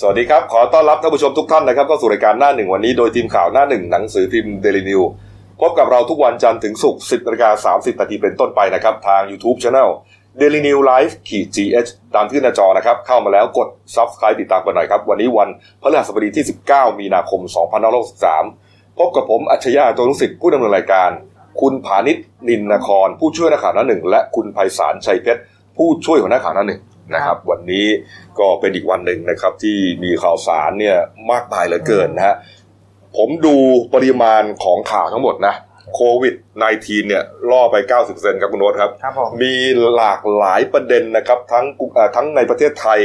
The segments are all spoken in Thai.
สวัสดีครับ ขอต้อนรับท่านผู้ชมทุกท่านนะครับเข้าสู่รายการหน้าหนึ่งวันนี้โดยทีมข่าวหน้าหนึ่งหนังสือพิมพ์เดลินิวพบกับเราทุกวันจันทร์ถึงศุกร์10นาฬิกา30นาทีเป็นต้นไปนะครับ ทาง YouTube Channel Daily New Life ขีด GH ตามที่หน้าจอนะครับ เข้ามาแล้วกด Subscribe ติดตามกันหน่อยครับ วันนี้วันพฤหัสบดีที่ 19 มีนาคม 2563 พบกับผมอัจฉริยะตนุสิทธิ์ผู้ดำเนินรายการ คุณผานิชนินนคร ผู้ช่วยนักข่าวหน้าหนึ่งและคุณไพศาลชัยเพชรผู้ช่วยหัวหน้าข่าวหน้าหนึ่ง นะครับ วันนี้ก็เป็นอีกวันหนึ่งนะครับ ที่มีข่าวสารเนี่ยมากมายเหลือเกินนะฮะผมดูปริมาณของข่าวทั้งหมดนะโควิด -19 เนี่ยล่อไป 90%ครับคุณโน้ตครับครับผมมีหลากหลายประเด็นนะครับ ทั้งกุเอ่อทั้งในประเทศไทย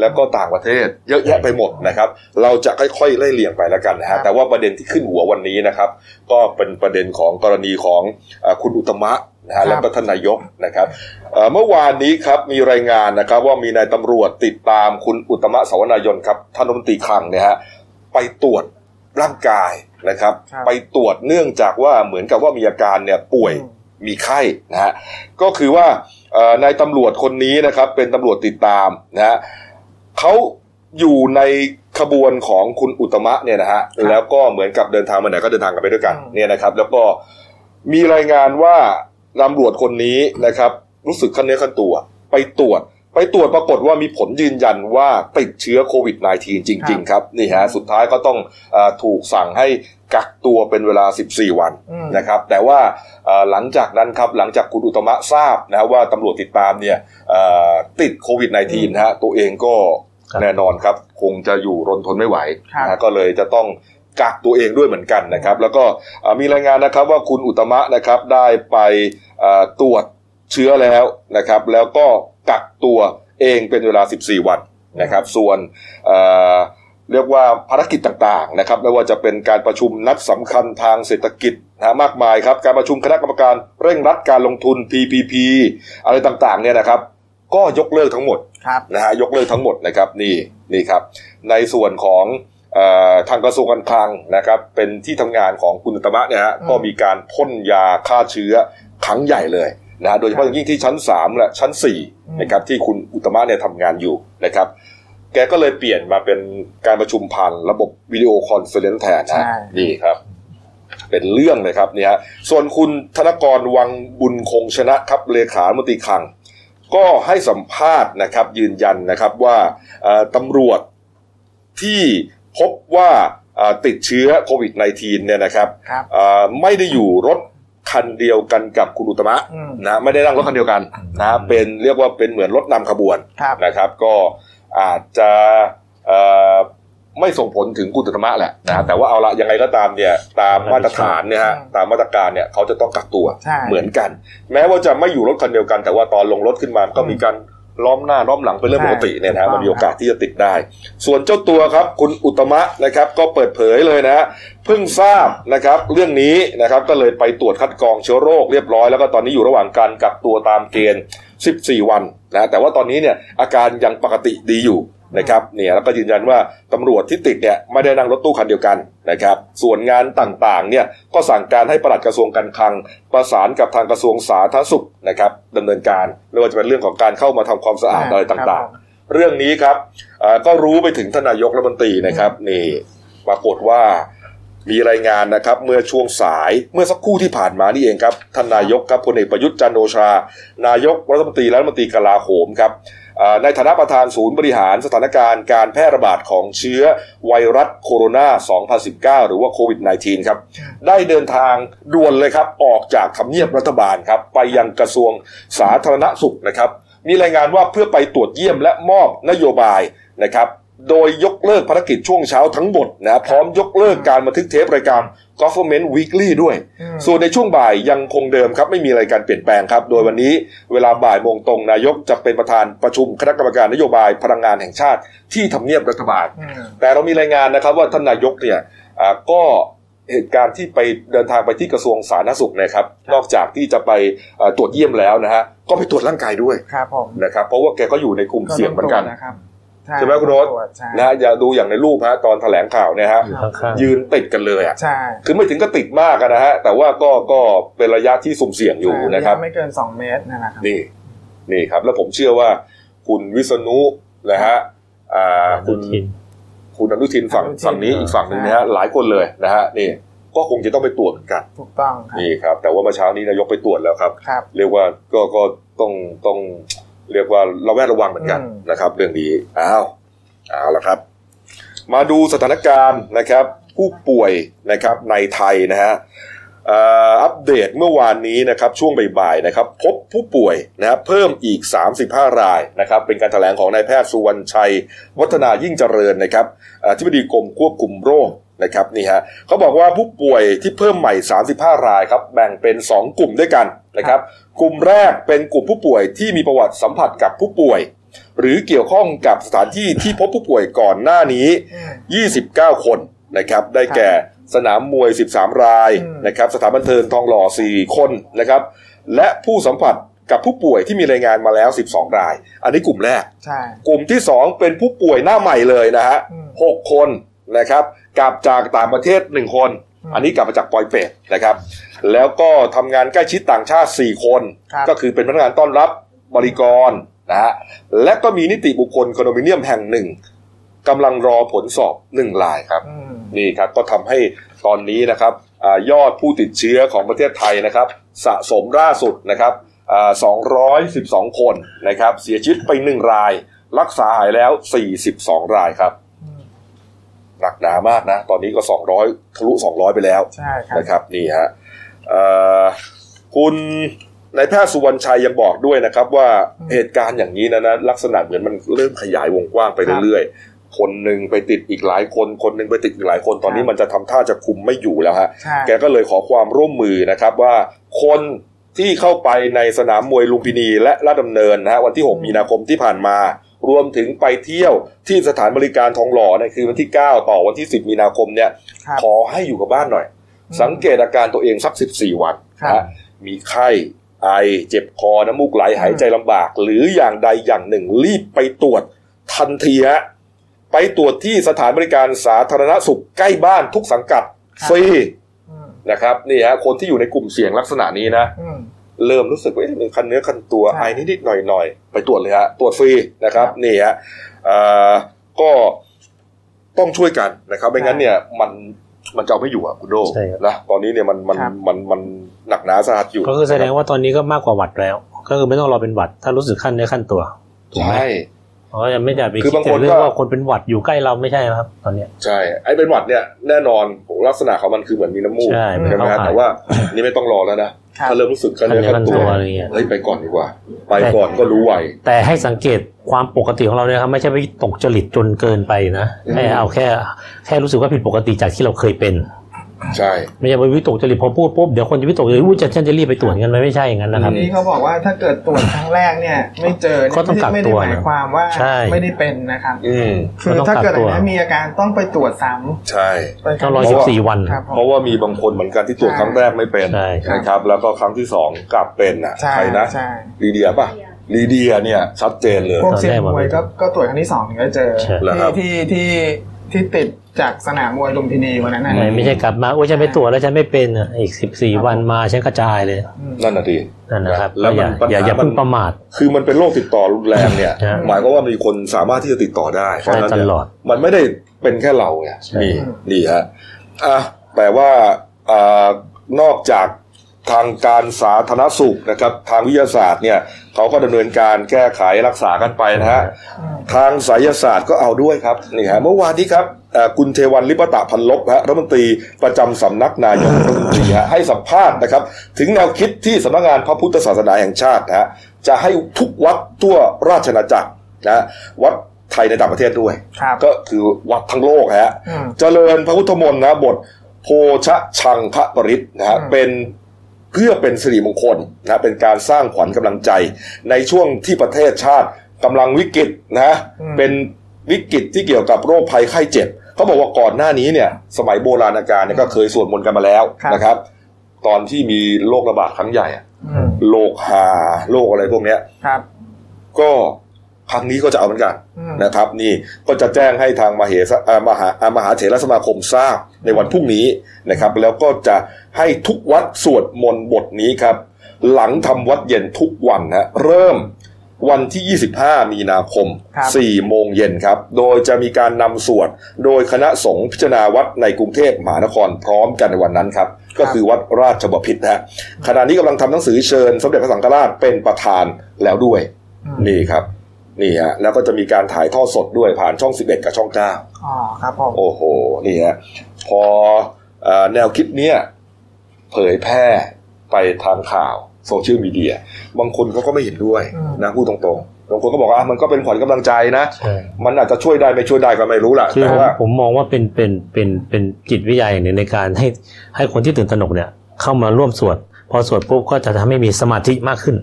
แล้วก็ต่างประเทศเยอะแยะไปหมดนะครับ เราจะค่อยๆไล่เลี่ยงไปแล้วกันนะครัฮะบแต่ว่าประเด็นที่ขึ้นหัววันนี้นะครับ ก็เป็นประเด็นของกรณีของเอ่อคุณอุตตมะ นะฮะและก็ท่านนายกนะครับเอ่อเมื่อวานนี้ครับมีรายงานนะครับว่ามีนายตำรวจติดตามคุณอุตตมะสาวนายนครับท่านรัฐมนตรีคลังเนี่ยฮะไปตรวจร่างกายนะครับครับไปตรวจเนื่องจากว่าเหมือนกับว่ามีอาการเนี่ยป่วยอืมมีไข้นะฮะก็คือว่าเอ่อนายตำรวจคนนี้นะครับ เป็นตำรวจติดตามนะฮะเขาอยู่ในขบวนของคุณอุตตมะเนี่ยนะฮะครับแล้วก็เหมือนกับเดินทางมาไหนก็เดินทางกันไปด้วยกันอืมเนี่ยนะครับ แล้วก็มีรายงานว่า ตำรวจคนนี้นะครับ รู้สึกขั้นเนื้อขั้นตัว ไปตรวจ ไปตรวจปรากฏว่ามีผลยืนยันว่าติดเชื้อโควิด -19 จริง ๆ ครับนี่ฮะสุดท้ายก็ต้องเออถูกสั่งให้กักตัวเป็นเวลา 14 วันอืมนะครับ แต่ว่าเอ่อหลังจากนั้นครับหลังจากคุณอุตตมะทราบนะว่าตำรวจติดตามเนี่ยเอ่อติดโควิด -19 นะฮะตัวเองก็ครับแน่นอนครับ คงจะอยู่รนทนไม่ไหวครับนะฮะก็เลยจะต้อง กักตัวเองด้วยเหมือนกันนะครับ แล้วก็เอ่อมีรายงานนะครับว่าคุณอุตตมะนะครับได้ไปเอ่อตรวจเชื้อแล้วนะครับ แล้วก็กักตัวเองเป็นเวลา 14 วันนะครับ ส่วนเอ่อเรียกว่าภารกิจต่างๆนะครับไม่ว่าจะเป็นการประชุมนัดสำคัญทางเศรษฐกิจนะฮะมากมายครับ การประชุมคณะกรรมการเร่งรัดการลงทุน PPP อะไรต่างๆเนี่ยนะครับ ก็ยกเลิกทั้งหมดครับนะฮะยกเลิกทั้งหมดนะครับนี่นี่ครับ ในส่วนของเอ่อ ทางกระทรวงการคลังนะครับเป็นที่ทำงานของคุณอุตตมเนี่ยฮะอืมก็มีการพ่นยาฆ่าเชื้อครั้งใหญ่เลยนะฮะโดยเฉพาะอย่างยิ่งที่ชั้น 3 และชั้นอืม4นะครับที่คุณอุตตมเนี่ยทำงานอยู่นะครับแกก็เลยเปลี่ยนมาเป็นการประชุมผ่านระบบ video conference แทนนะฮะใช่นี่ครับ เป็นเรื่องเลยครับเนี่ยฮะส่วนคุณธนกรวังบุญคงชนะครับเลขานุการรัฐมนตรีคลัง ก็ให้สัมภาษณ์นะครับยืนยันนะครับว่าเอ่อตำรวจที่ พบว่าเอ่อติดเชื้อโควิด -19 เนี่ยนะครับครับเอ่อไม่ได้อยู่รถคันเดียวกันกับคุณอุตตมะอืมนะไม่ได้นั่งรถคันเดียวกันนะเป็นเรียกว่าเป็นเหมือนรถนำขบวนครับนะครับ ก็อาจจะเอ่อไม่ส่งผลถึงคุณอุตตมะแหละนะแต่ว่าเอาละยังไงก็ตามเนี่ยตามมาตรฐานเนี่ยฮะอืมตามมาตรการเนี่ยเขาจะต้องกักตัวใช่เหมือนกัน แม้ว่าจะไม่อยู่รถคันเดียวกัน แต่ว่าตอนลงรถขึ้นมาก็มีการ ล้อมหน้าล้อมหลังเป็นเรื่องปกติเนี่ยนะฮะใช่มันมีโอกาสที่จะติดได้ ส่วนเจ้าตัวครับ คุณอุตตมะนะครับ ก็เปิดเผยเลยนะฮะเพิ่งทราบนะครับ เรื่องนี้นะครับก็เลยไปตรวจคัดกรองเชื้อโรคเรียบร้อยแล้วก็ตอนนี้อยู่ระหว่างการกักตัวตามเกณฑ์ 14 วันนะแต่ว่าตอนนี้เนี่ยอาการยังปกติดีอยู่นะครับเนี่ยแล้วก็ยืนยันว่าตำรวจที่ติดเนี่ยไม่ได้นั่งรถตู้คันเดียวกันนะครับส่วนงานต่างๆเนี่ยก็สั่งการให้ปลัดกระทรวงการคลัง ประสานกับทางกระทรวงสาธารณสุขนะครับดำเนินการไม่ว่าจะเป็นเรื่องของการเข้ามาทำความสะอาดอะไรต่างๆ เรื่องนี้ครับเอ่อก็รู้ไปถึงทานนายกรัฐมนตรีนะครับนี่ปรากฏว่า มีรายงานนะครับเมื่อช่วงสายเมื่อสักครู่ที่ผ่านมานี่เองครับท่านนายกครับพลเอกประยุทธ์จันโอชา นายกรัฐมนตรีและรัฐมนตรีกลาโหมครับในฐานะประธานศูนย์บริหารสถานการณ์การแพร่ระบาดของเชื้อไวรัสโคโรนา 2019 หรือว่าโควิด -19 ครับ ได้เดินทางด่วนเลยครับ ออกจากทำเนียบรัฐบาลครับ ไปยังกระทรวงสาธารณสุขนะครับ มีรายงานว่าเพื่อไปตรวจเยี่ยมและมอบนโยบายนะครับ โดยยกเลิกภารกิจช่วงเช้าทั้งหมดนะพร้อมยกเลิกการบันทึกเทปรายการ Government Weekly ด้วยอืมส่วนในช่วงบ่ายยังคงเดิมครับ ไม่มีอะไรการเปลี่ยนแปลงครับ โดยวันนี้เวลาบ่ายโมงตรงนายกจะเป็นประธานประชุมคณะกรรมการนโยบายพลังงานแห่งชาติที่ทำเนียบรัฐบาลอืมแต่เรามีรายงานนะครับว่าท่านนายกเนี่ยอ่าก็เหตุการณ์ที่ไปเดินทางไปที่กระทรวงสาธารณสุขเนะครับนอกจากที่จะไปอ่าตรวจเยี่ยมแล้วนะฮะก็ไปตรวจร่างกายด้วยครับผมนะครับเพราะว่าแกก็อยู่ในกลุ่มเสี่ยงเหมือนกัน ต้งตรวจนะครับใช่ไหมคุณโรสตวจใช่นะฮะอย่าดูอย่างในรูปฮะตอนแถลงข่าวเนี่ยฮะอยู่ข้างๆยืนติดกันเลยอะใช่คือไม่ถึงก็ติดมากอะนะฮะแต่ว่าก็ก็เป็นระยะที่สุ่มเสี่ยงอยู่นะครับไม่เกินสองเมตรนั่นแหละครับนี่นี่ครับ แล้วผมเชื่อว่าคุณวิษณุนะฮะอ่าคุณอนุทินคุณอนุทินฝั่งอนุทินฝั่งนี้อีกฝั่งหนึ่งนะฮะหลายคนเลยนะฮะนี่ก็คงจะต้องไปตรวจเหมือนกันถูกต้องครับนี่ครับ แต่ว่าเมื่อเช้านี้นายกไปตรวจแล้วครับครับเรียกว่าก็ก็ต้องต้อง เรียกว่าระแวดระวังเหมือนกันอืมนะครับ เรื่องนี้อ้าวเอาละครับ มาดูสถานการณ์นะครับ ผู้ป่วยนะครับในไทยนะฮะเอ่ออัปเดตเมื่อวานนี้นะครับช่วงบ่ายๆนะครับ พบผู้ป่วยนะครับเพิ่มอีก 35 รายนะครับ เป็นการแถลงของนายแพทย์สุวรรณชัย วัฒนายิ่งเจริญนะครับอธิบดีกรมควบคุมโรคนะครับนี่ฮะเขาบอกว่าผู้ป่วยที่เพิ่มใหม่ 35 รายครับแบ่งเป็น 2 กลุ่มด้วยกันนะครับ กลุ่มแรกเป็นกลุ่มผู้ป่วยที่มีประวัติสัมผัสกับผู้ป่วย หรือเกี่ยวข้องกับสถานที่ที่พบผู้ป่วยก่อนหน้านี้อืม29 คนนะครับ ได้แก่สนามมวย 13 รายอืมนะครับ สถานบันเทิงทองหล่อ 4 คนนะครับ และผู้สัมผัสกับผู้ป่วยที่มีรายงานมาแล้ว 12 ราย อันนี้กลุ่มแรกใช่กลุ่มที่ 2 เป็นผู้ป่วยหน้าใหม่เลยนะฮะอืมหกคนนะครับ กลับจากต่างประเทศ 1 คน อืมอันนี้กลับมาจากปอยเป็ดนะครับ แล้วก็ทำงานใกล้ชิดต่างชาติ 4 คนครับก็คือเป็นพนักงานต้อนรับบริกรนะฮะและก็มีนิติบุคคลคอนโดมิเนียมแห่งหนึ่งกำลังรอผลสอบหนึ่งรายครับอืมนี่ครับก็ทำให้ตอนนี้นะครับอายอดผู้ติดเชื้อของประเทศไทยนะครับ สะสมล่าสุดนะครับอา212 คนนะครับ เสียชีวิตไป 1 ราย รักษาหายแล้ว 42 รายครับอืม หนักหนามากนะ ตอนนี้ก็ 200 ทะลุ 200 ไปแล้วใช่ครับนะครับนี่ฮะเอ่อคุณนายแพทย์สุวรรณชัยยังบอกด้วยนะครับว่าอืมเหตุการณ์อย่างนี้นะนะลักษณะเหมือนมันเริ่มขยายวงกว้างไปเรื่อยๆ คนหนึ่งไปติดอีกหลายคน คนหนึ่งไปติดอีกหลายคน ตอนนี้ครับมันจะทำท่าจะคุมไม่อยู่แล้วฮะใช่แกก็เลยขอความร่วมมือนะครับว่าคนที่เข้าไปในสนามมวยลุมพินีและลาดดำเนินนะฮะวันที่ 6 มีนาคมที่ผ่านมา รวมถึงไปเที่ยวที่สถานบริการทองหล่อเนี่ยคือวันที่ 9 ต่อวันที่ 10 มีนาคมเนี่ยครับขอให้อยู่กับบ้านหน่อยอืมสังเกตอาการตัวเองสัก 14 วันครับนะฮะมีไข้ไอเจ็บคอน้ำมูกไหลหายใจลำบาก หรืออย่างใดอย่างหนึ่งรีบไปตรวจทันทีฮะไปตรวจที่สถานบริการสาธารณสุขใกล้บ้านทุกสังกัดครับฟรีอืมนะครับนี่ฮะคนที่อยู่ในกลุ่มเสี่ยงลักษณะนี้นะอืม เริ่มรู้สึกว่าเอ๊ะมันคันเนื้อคันตัวใช่ไอนิดๆหน่อยๆ ไปตรวจเลยฮะตรวจฟรีนะครับครับนี่ฮะเอ่อก็ต้องช่วยกันนะครับไม่งั้นเนี่ยมันมันจะเอาไม่อยู่อะคุณโดใช่ครับนะตอนนี้เนี่ยมันมันครับมันมันหนักหนาสาหัสอยู่ ก็คือแสดงว่าตอนนี้ก็มากกว่าหวัดแล้ว ก็คือไม่ต้องรอเป็นหวัด ถ้ารู้สึกขั้นเนื้อขั้นตัวถูกไหมใช่ เพราะยังไม่ได้ไปคืคิอบางคนดถึงเรื่อก็งว่าคนเป็นหวัดอยู่ใกล้เราไม่ใช่ครับ ตอนเนี้ยใช่ไอ้เป็นหวัดเนี่ยแน่นอนลักษณะของมันคือเหมือนมีน้ำมูกใช่ใช่ไหมฮะเข้าข่ายแต่ว่านี่ไม่ต้องรอแล้วนะครับถ้าเริ่มรู้สึกคันขั้นเนื้อเนื้อคันขั้นตัตัววอะไรเงี้ยเฮ้ยไปก่อนดีกว่า ไปก่อนก็รู้ไวแต่ให้สังเกตความปกติของเราเนี่ยครับไม่ใช่ไปตกจริตจนเกินไปนะอืมให้เอาแค่ แค่รู้สึกว่าผิดปกติจากที่เราเคยเป็น ใช่ไม่ใช่ไปวิตกจริตพอพูดปุ๊บเดี๋ยวคนจะวิตกจริตอุ้ยจะฉันจะรีบไปตรวจกันไหมไม่ใช่อย่างนั้นนะครับทีนี้เขาบอกว่าถ้าเกิดตรวจครั้งแรกเนี่ย ไม่เจอเนี่ยก็ต้องกักไม่ตัได้วหมายความว่าใช่ไม่ได้เป็นนะครับอืมคือถ้าเกิดก็ต้องกักตัวอะไรนะมีอาการต้องไปตรวจซ้ใช่ำเป็นต้องรอคสิงบสี่วันครับผมเพราะว่ามีบางคนเหมือนกันที่ตรวจใช่ครั้งแรกไม่เป็นใช่นะครับ แล้วก็ครั้งที่สองกลับเป็นนะใช่ใครนะใช่ลีเดียป่ะลีเดียเนี่ยชัดเจนเลยพวกตอนเซียแรนกมันมวยก็ก็ตรวจครั้งที่สองถึงจะเจอใช่แล้วครับที่ที่ที่ ที่ติดจากสนามมวยลุมพินีวันนั้นนะไม่ไม่ใช่กลับมาโอ้ยฉันไปตรวจแล้วฉันไม่เป็นอะอีกสิบสี่วันมาฉันกระจายเลยอืมนั่นน่ะดินั่นนะครับแล้วก็อย่ามันปัญหาอย่าอย่ามันเพิ่งประมาท คือมันเป็นโรคติดต่อรุนแรงเนี่ยใช่หมายก็ว่ามีคนสามารถที่จะติดต่อได้เพราะฉะนั้นเนี่ยตลอดมันไม่ได้เป็นแค่เราไงใช่นี่นี่ฮะอะแต่ว่าอ่านอกจาก ทางการสาธารณสุขนะครับ ทางวิทยาศาสตร์เนี่ยเขาก็ดำเนินการแก้ไขรักษากันไปนะฮะอืมทางไสยศาสตร์ก็เอาด้วยครับนี่ฮะเมื่อวานนี้ครับเอ่อคุณเทวันลิปตะพันลบฮะรัฐมนตรีประจำสำนักนายกรัฐมนตรีฮะให้สัมภาษณ์นะครับ ถึงแนวคิดที่สำนักงานพระพุทธศาสนาแห่งชาตินะฮะจะให้ทุกวัดทั่วราชอาณาจักรนะวัดไทยในต่างประเทศด้วยครับก็คือวัดทั้งโลกฮะอืมเจริญพระพุทธมนต์นะบทโพชะชังพระปริตนะฮะอืมเป็น เพื่อเป็นสิริมงคลนะเป็นการสร้างขวัญกำลังใจ ในช่วงที่ประเทศชาติกำลังวิกฤตนะเป็นวิกฤตที่เกี่ยวกับโรคภัยไข้เจ็บเขาบอกว่าก่อนหน้านี้เนี่ย สมัยโบราณกาลเนี่ยก็เคยสวดมนต์กันมาแล้วนะครับ ตอนที่มีโรคระบาดครั้งใหญ่อะอืมโรคหาโรคอะไรพวกเนี้ยครับก็ ครั้งนี้ก็จะเอาเหมือนกันอืมนะครับ นี่ก็จะแจ้งให้ทางมหาเอ่อมหาอ่ามหาเถรสมาคมทราบในวันพรุ่งนี้นะครับ แล้วก็จะให้ทุกวัดสวดมนต์บทนี้ครับ หลังทำวัดเย็นทุกวันนะเริ่มวันที่ 25 มีนาคมครับ4โมงเย็นครับ โดยจะมีการนำสวด โดยคณะสงฆ์พิจารณาวัดในกรุงเทพมหานครพร้อมกันในวันนั้นครับ ก็คือวัดราชบพิตรนะฮะขณะนี้กำลังทำหนังสือเชิญ สมเด็จพระสังฆราชเป็นประธานแล้วด้วยอืมนี่ครับ นี่ฮะแล้วก็จะมีการถ่ายทอดสดด้วยผ่านช่อง 11 กับช่อง 9 อ๋อครับผมโอ้โห นี่ฮะพอเอ่อแนวคิดเนี้ยเผยแพร่ไปทางข่าวโซเชียลมีเดีย บางคนเขาก็ไม่เห็นด้วยนะพูดตรงๆ บางคนก็บอกว่าอะมันก็เป็นขวัญกำลังใจนะ ใช่ มันอาจจะช่วยได้ไม่ช่วยได้ก็ไม่รู้ล่ะคือแต่ผมว่า ผมมองว่าเป็นเป็นเป็นเป็นจิตวิทยาอย่างหนึ่งในการให้ให้คนที่ตื่นตระหนกเนี่ยเข้ามาร่วมสวด พอสวดปุ๊บก็จะทำให้มีสมาธิมากขึ้น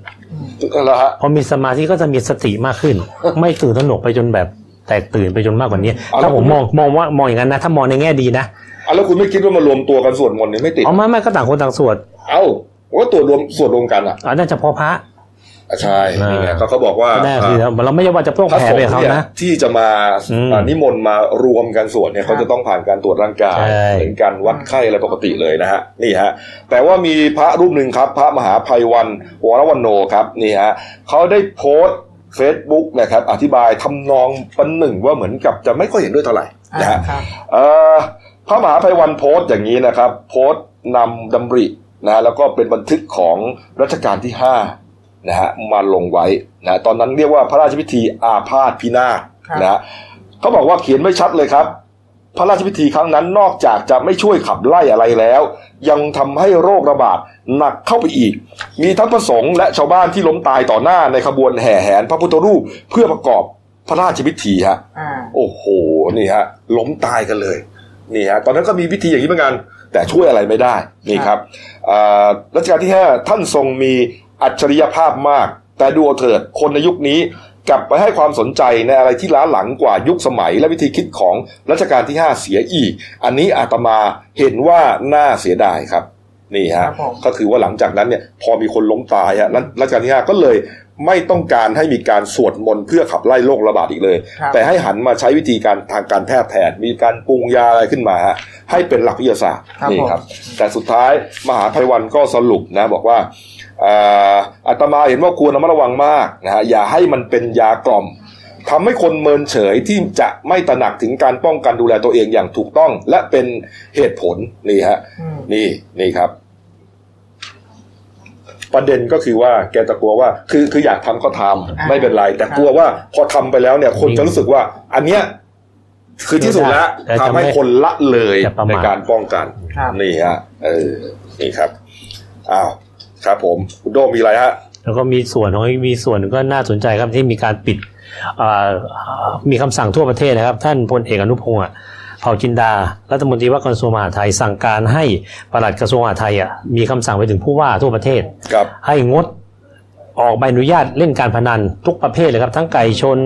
แล้วฮะพอมีสมาธิก็จะมีสติมากขึ้น ไม่ตื่นตระหนกไปจนแบบแตกตื่นไปจนมากกว่านี้เอาแล้ถ้าวผมมองมองว่ามองอย่างนั้นนะ ถ้ามองในแง่ดีนะอะแล้วคุณไม่คิดว่ามารวมตัวกันสวดมนต์เนี่ยไม่ติดเอาไม่ไม่ก็ต่างคนต่างสวด เอ้าว่าตัวรวมสวดรวมกันอะอันนั้นเฉพาะพระอะ ใช่อ่านี่นี่ไงก็เขาบอกว่าแน่คือเราไม่ใช่ว่าจะต้องพระแผ่สงไปฆ์เขาเนี่ยนะที่จะมาอืมอ่านิมนต์มารวมกันสวดเนี่ยเขาจะต้องผ่านการตรวจร่างกายใช่เหมือนกันวัดไข้อะไรปกติเลยนะฮะนี่ฮะแต่ว่ามีพระรูปหนึ่งครับ พระมหาภัยวันวรวันโนครับนี่ฮะเขาได้โพสต์เฟซบุ๊กนะครับอธิบายทำนองปันหนึ่งว่าเหมือนกับจะไม่ค่อยเห็นด้วยเท่าไหร่นะอ่าฮะครับเอ่อพระมหาภัยวันโพสต์อย่างนี้นะครับ โพสต์นำดำรินะแล้วก็เป็นบันทึกของรัชกาลที่ห้า นะฮะมาลงไว้นะตอนนั้นเรียกว่าพระราชพิธีอาพาธพินาศครับนะฮะเขาบอกว่าเขียนไม่ชัดเลยครับ พระราชพิธีครั้งนั้นนอกจากจะไม่ช่วยขับไล่อะไรแล้ว ยังทำให้โรคระบาดหนักเข้าไปอีก มีทั้งพระสงฆ์และชาวบ้านที่ล้มตายต่อหน้าในขบวนแห่แหนพระพุทธรูปเพื่อประกอบพระราชพิธีฮะอ่าโอ้โหนี่ฮะล้มตายกันเลยนี่ฮะตอนนั้นก็มีพิธีอย่างนี้เหมือนกัน แต่ช่วยอะไรไม่ได้นี่ครับอ่ารัชกาลที่ห้าท่านทรงมี อัจฉริยภาพมาก แต่ดูเอาเถิดคนในยุคนี้กลับไปให้ความสนใจในอะไรที่ล้าหลังกว่ายุคสมัยและวิธีคิดของรัชกาลที่ห้าเสียอีก อันนี้อาตมาเห็นว่าน่าเสียดายครับ นี่ฮะครับผมก็คือว่าหลังจากนั้นเนี่ยพอมีคนล้มตายฮะรัชรัชกาลที่ห้าก็เลยไม่ต้องการให้มีการสวดมนต์เพื่อขับไล่โรคระบาดอีกเลยครับแต่ให้หันมาใช้วิธีการทางการแพทย์แทนมีการปรุงยาอะไรขึ้นมาฮะให้เป็นหลักวิทยาศาสตร์ครับนี่ผมครับ แต่สุดท้ายมหาภัยวันก็สรุปนะบอกว่า อ่าอาตมาเห็นว่าควรระมัดระวังมากนะฮะอย่าให้มันเป็นยากล่อมทำให้คนเมินเฉยที่จะไม่ตระหนักถึงการป้องกันดูแลตัวเองอย่างถูกต้อง และเป็นเหตุผลนี่ฮะอืมนี่นี่ครับ ประเด็นก็คือว่าแกจะกลัวว่า คือคืออยากทำก็ทำอ่าไม่เป็นไร แต่กลัวว่าพอทำไปแล้วเนี่ย คนจะรู้สึกว่า อันเนี้ยคือที่สุดแล้วแต่จะทำให้ไม่คนละเลยจะประมาทในการป้องกันครับนี่ฮะเออนี่ครับอ้าว ครับผมคุณโดมมีอะไรฮะแล้วก็มีส่วนของมีส่วนก็น่าสนใจครับที่มีการปิดอ่ามีคำสั่งทั่วประเทศนะครับ ท่านพลเอกอนุพงศ์อะเผ่าจินดา รัฐมนตรีว่าการกระทรวงมหาดไทยสั่งการให้ปลัดกระทรวงมหาดไทยอะมีคำสั่งไปถึงผู้ว่าทั่วประเทศครับให้งดออกใบอนุญาตเล่นการพนันทุกประเภทเลยครับ ทั้งไก่ชน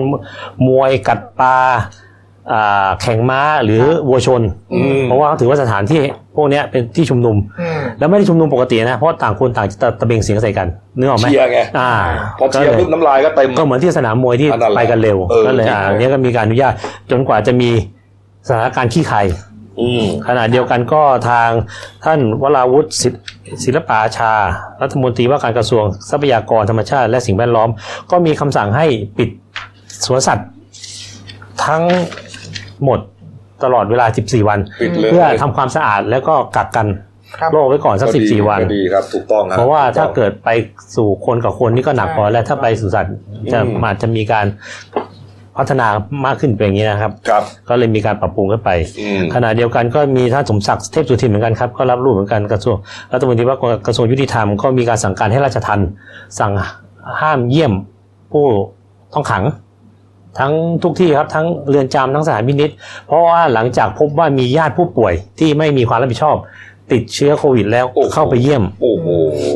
มวยกัดปลาอ่าแข่งม้าหรือวัวชนอืมเพราะว่าเขาถือว่าสถานที่ พวกเนี้ยเป็นที่ชุมนุมอืมแล้วไม่ได้ชุมนุมปกตินะเพราะต่างคนต่างตะตะเบงเสียงใส่กันนึกออกไหมเชียร์ไงอ่าพอเชียร์ก็ลปุ๊บน้ำลายก็เต็มก็เหมือนที่สนามมวยที่อันนั้นแหละไปกันเร็วเออก็เลยจริงอ่าเลยเนี้ยก็มีการอนุญาตจนกว่าจะมีสถานการณ์ขี้ใครอืมขณะเดียวกันก็ทางท่านวราวุฒิศิลศิลปอาชา รัฐมนตรีว่าการกระทรวงทรัพยากรธรรมชาติ และสิ่งแวดล้อม ก็มีคำสั่งให้ปิดสวนสัตว์ ทั้งหมด ตลอดเวลา 14 วัน ปิดเลย เพื่อทำความสะอาดแล้วก็กักกันครับ โรคไว้ก่อนสักก็ดี14วัน ก็ดีครับถูกต้องคบเพราะว่าถ้าถูต้องเกิดไปสู่คนกับคนนี่ก็หนักพอแล้วถ้าไปสู่สัตว์จะอืมอาจจะมีการพัฒนามากขึ้นเป็นอย่างนี้นะครับ ครับ ก็เลยมีการปรับปรุงขึ้นไป อืม ขณะเดียวกันก็มีท่านสมศักดิ์เทพสุทินเหมือนกันครับก็รับรู้เหมือนกันกระทรวงรัฐมนตรีว่ากระทรวงยุติธรรมก็มีการสั่งการให้ราชทัณฑ์สั่งห้ามเยี่ยมผู้ต้องขัง ทั้งทุกที่ครับทั้งเรือนจำทั้งสถานพินิษเพราะว่าหลังจากพบว่ามีญาติผู้ป่วยที่ไม่มีความรับผิดชอบ ติดเชื้อโควิดแล้วโอ้โหเข้าไปเยี่ยมโอ้โห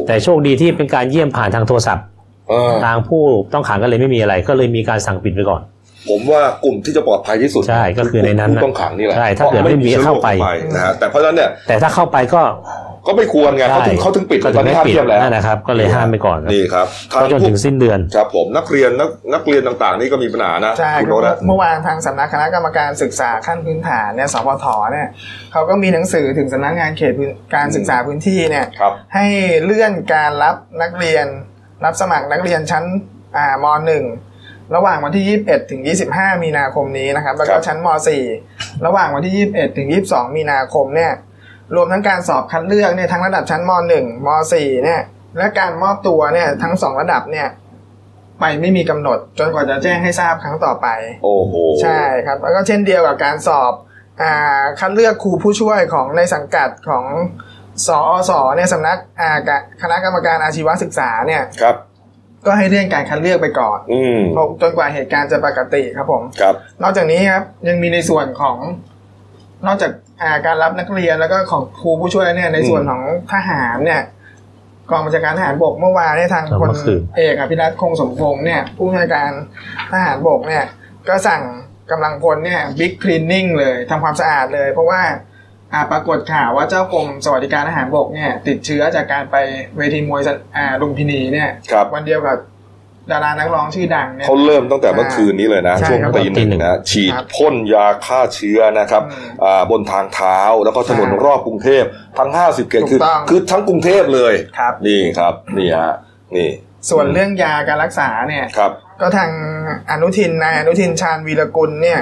แต่โชคดีที่เป็นการเยี่ยมผ่านทางโทรศัพท์เออทางผู้ต้องขังก็เลยไม่มีอะไร ก็เลยมีการสั่งปิดไปก่อน ผมว่ากลุ่มที่จะปลอดภัยที่สุดใช่ก็คือในนั้นผู้ต้องขังนี่แหละใช่ถ้าเกิดไม่มีเข้าไปนะฮะแต่เพราะฉะนั้นเนี่ยแต่ถ้าเข้าไปก็ก็ไม่ควรไงเขาถึงเขาถึงปิดก็ตอนนี้ห้ามปิดเยี่ยมแล้วนั่นนะครับ ก็เลยห้ามไปก่อนครับนี่ครับทางก็จนพวกถึงสิ้นเดือนครับผมนักเรียนนักนักเรียนต่างๆ นี่ก็มีปัญหานะใช่คุณก็โรนะเมื่อวานทางสำนักคณะกรรมการศึกษาขั้นพื้นฐานเนี่ยสพทเนี่ยเขาก็มีหนังสือถึงสำนักงานเขตพื้นการศึกษาพื้นที่เนี่ยครับให้เลื่อนการรับนักเรียน รับสมัครนักเรียนชั้นอ่ามหนึ่ง ระหว่างวันที่ 21 ถึง 25 มีนาคมนี้นะครับ แล้วก็ครับชั้นม .4 ระหว่างวันที่ 21 ถึง 22 มีนาคมเนี่ย รวมทั้งการสอบคัดเลือกเนี่ยทั้งระดับชั้นม .1 ม .4 เนี่ย และการมอบตัวเนี่ยทั้งสองระดับเนี่ยไปไม่มีกำหนดจนกว่าจะแจ้งให้ทราบครั้งต่อไป โอ้โห ใช่ครับ แล้วก็เช่นเดียวกับการสอบอ่าคัดเลือกครูผู้ช่วยของในสังกัดของสอสเนี่ยสำนักอ่ากะคณะกรรมการอาชีวศึกษาเนี่ยครับ ก็ให้เลื่อนการคัดเลือกไปก่อนอืมจนกว่าเหตุการณ์จะปกติครับผมครับ นอกจากนี้ครับยังมีในส่วนของ นอกจากอ่าการรับนักเรียนแล้วก็ของครูผู้ช่วยเนี่ยในส่วนของทหารเนี่ยกองบัญชาการทหารบกเมื่อวานเนี่ยทางครับพลเมื่อคืนเอกอภิรัตคงสมพงษ์เนี่ยผู้บัญชาการทหารบกเนี่ย ก็สั่งกำลังพลเนี่ยบิ๊กคลีนนิ่งเลยทำความสะอาดเลย เพราะว่า อ่าปรากฏข่าวว่าเจ้ากรมสวัสดิการทหารบกเนี่ยติดเชื้อจากการไปเวทีมวยสนอ่าลุมพินีเนี่ยครับวันเดียวกับดารานักร้องชื่อดังเนี่ยเขาเริ่มตั้งแต่เมื่อคืนนี้เลยนะใช่ช่วงครับตีหนึ่งนะฉีดครับพ่นยาฆ่าเชื้อนะครับอืมอ่าบนทางเท้าแล้วก็ถนนใช่รอบกรุงเทพทั้ง 50เขตถูกคือต้องคือทั้งกรุงเทพเลยครับนี่ครับนี่ฮะนี่ ส่วนเรื่องยาการรักษาเนี่ยครับก็ทางอนุทินนายอนุทินชาญวีรกุลเนี่ย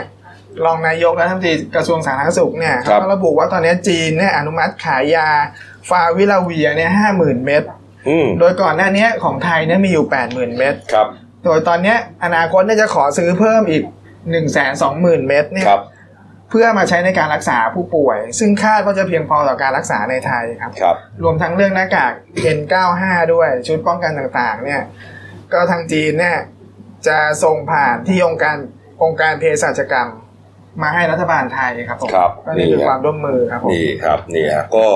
รองนายกรัฐมนตรีกระทรวงสาธารณสุขเนี่ยครับเขาก็ระบุว่าตอนนี้จีนเนี่ยอนุมัติขายยาฟาวิลาเวียเนี่ยห้าหมื่นเม็ดอืมโดยก่อนหน้านี้ของไทยเนี่ยมีอยู่แปดหมื่นเม็ดครับโดยตอนเนี้ยอนาคตเนี่ยจะขอซื้อเพิ่มอีกหนึ่งแสนสองหมื่นเม็ดเนี่ยครับเพื่อมาใช้ในการรักษาผู้ป่วย ซึ่งคาดว่าจะเพียงพอต่อการรักษาในไทยครับครับรวมทั้งเรื่องหน้ากาก N95 ด้วย ชุดป้องกันต่างๆ เนี่ย ก็ทางจีนเนี่ยจะส่งผ่านที่องค์การองค์การเภสัชกรรม มาให้รัฐบาลไทยครับผมครับก็นี่คือนี่ความร่วมมือครับผมนี่ครับนี่ฮะก็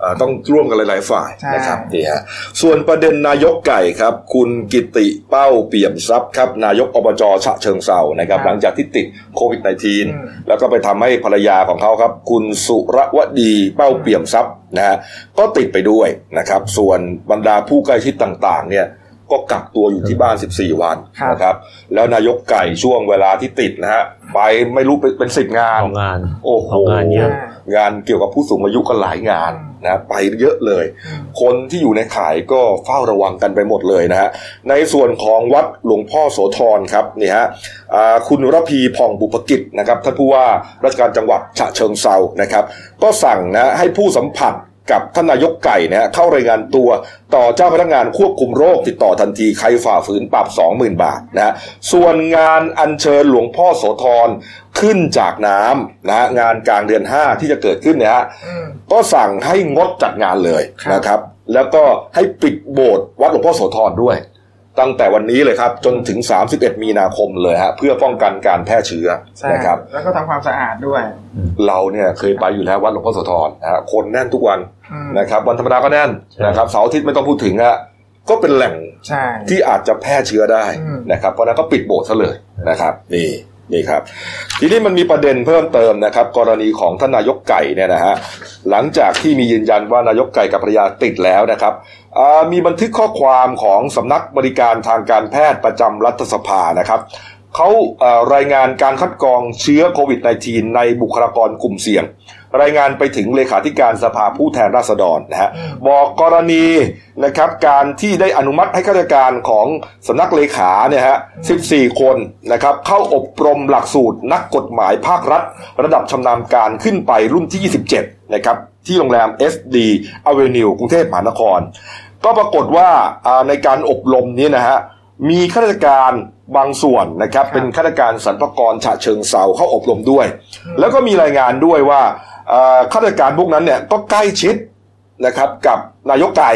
เอ่อต้องร่วมกันหลาย ๆ ฝ่ายใช่นะครับนี่ฮะส่วนประเด็นนายกไก่ครับ คุณกิติเป้าเปี่ยมทรัพย์ครับ นายกอบจฉะเชิงเซานะครับ หลังจากที่ติดโควิด -19 แล้วก็ไปทำให้ภรรยาของเขาครับ คุณสุรวดีเป้าเปี่ยมทรัพย์นะฮะก็ติดไปด้วยนะครับ ส่วนบรรดาผู้ใกล้ชิดต่าง ๆ เนี่ย ก็กักตัวอยู่ที่บ้าน 14 วันครับนะครับ แล้วนายกไก่ช่วงเวลาที่ติดนะฮะไปไม่รู้เป็นเป็นสิบงานออกงาน โอ้โหออกงานเยอะงานเกี่ยวกับผู้สูงอายุก็หลายงานนะไปเยอะเลยอืมคนที่อยู่ในข่ายก็เฝ้าระวังกันไปหมดเลยนะฮะในส่วนของวัดหลวงพ่อโสธรครับนี่ฮะอ่าคุณระพีผ่องบุพกิจนะครับท่านผู้ว่าราชการจังหวัดฉะเชิงเซานะครับ ก็สั่งนะให้ผู้สัมผัส กับท่านนายกไก่นะฮะเข้ารายงานตัวต่อเจ้าพนักงานควบคุมโรคติดต่อทันทีใครฝ่าฝืนปรับ 20,000 บาทนะฮะส่วนงานอัญเชิญหลวงพ่อโสธรขึ้นจากน้ำนะฮะงานกลางเดือน 5 ที่จะเกิดขึ้นเนี่ยฮะอืมก็สั่งให้งดจัดงานเลยครับนะครับ แล้วก็ให้ปิดโบสถ์วัดหลวงพ่อโสธรด้วย ตั้งแต่วันนี้เลยครับ จนถึง 31 มีนาคมเลยฮะเพื่อป้องกันการแพร่เชื้อใช่นะครับแล้วก็ทำความสะอาดด้วย เราเนี่ยเคยไปอยู่แล้ววัดหลวงพ่อโสธรนะฮะคนแน่นทุกวันอืมนะครับวันธรรมดาก็แน่นใช่นะครับเสาร์อาทิตย์ไม่ต้องพูดถึงฮะก็เป็นแหล่งใช่ที่อาจจะแพร่เชื้อได้อืมนะครับ เพราะฉะนั้นก็ปิดโบสถ์ซะเลยนะครับ นี่นี่ครับ ทีนี้มันมีประเด็นเพิ่มเติมนะครับ กรณีของท่านนายกไก่เนี่ยนะฮะหลังจากที่มียืนยันว่านายกไก่กับภรรยาติดแล้วนะครับอ่า มีบันทึกข้อความของสำนักบริการทางการแพทย์ประจำรัฐสภานะครับเขาเอ่อรายงานการคัดกรองเชื้อโควิด -19 ในบุคลากรกลุ่มเสี่ยง รายงานไปถึงเลขาธิการสภาผู้แทนราษฎรนะฮะอืมบอกกรณีนะครับการที่ได้อนุมัติให้ข้าราชการของสำนักเลขาเนี่ยฮะ 14 คนนะครับเข้าอบรมหลักสูตรนักกฎหมายภาครัฐ ระดับชำนาญการขึ้นไปรุ่นที่ 27 นะครับ ที่โรงแรม SD Avenue กรุงเทพมหานคร ก็ปรากฏว่าอ่าในการอบรมนี้นะฮะมีข้าราชการบางส่วนนะครับครับเป็นข้าราชการสรรพากรฉะเชิงเซาเข้าอบรมด้วย แล้วก็มีรายงานด้วยว่าอ่าข้าราชการพวกนั้นเนี่ยก็ใกล้ชิดนะครับกับนายกไก่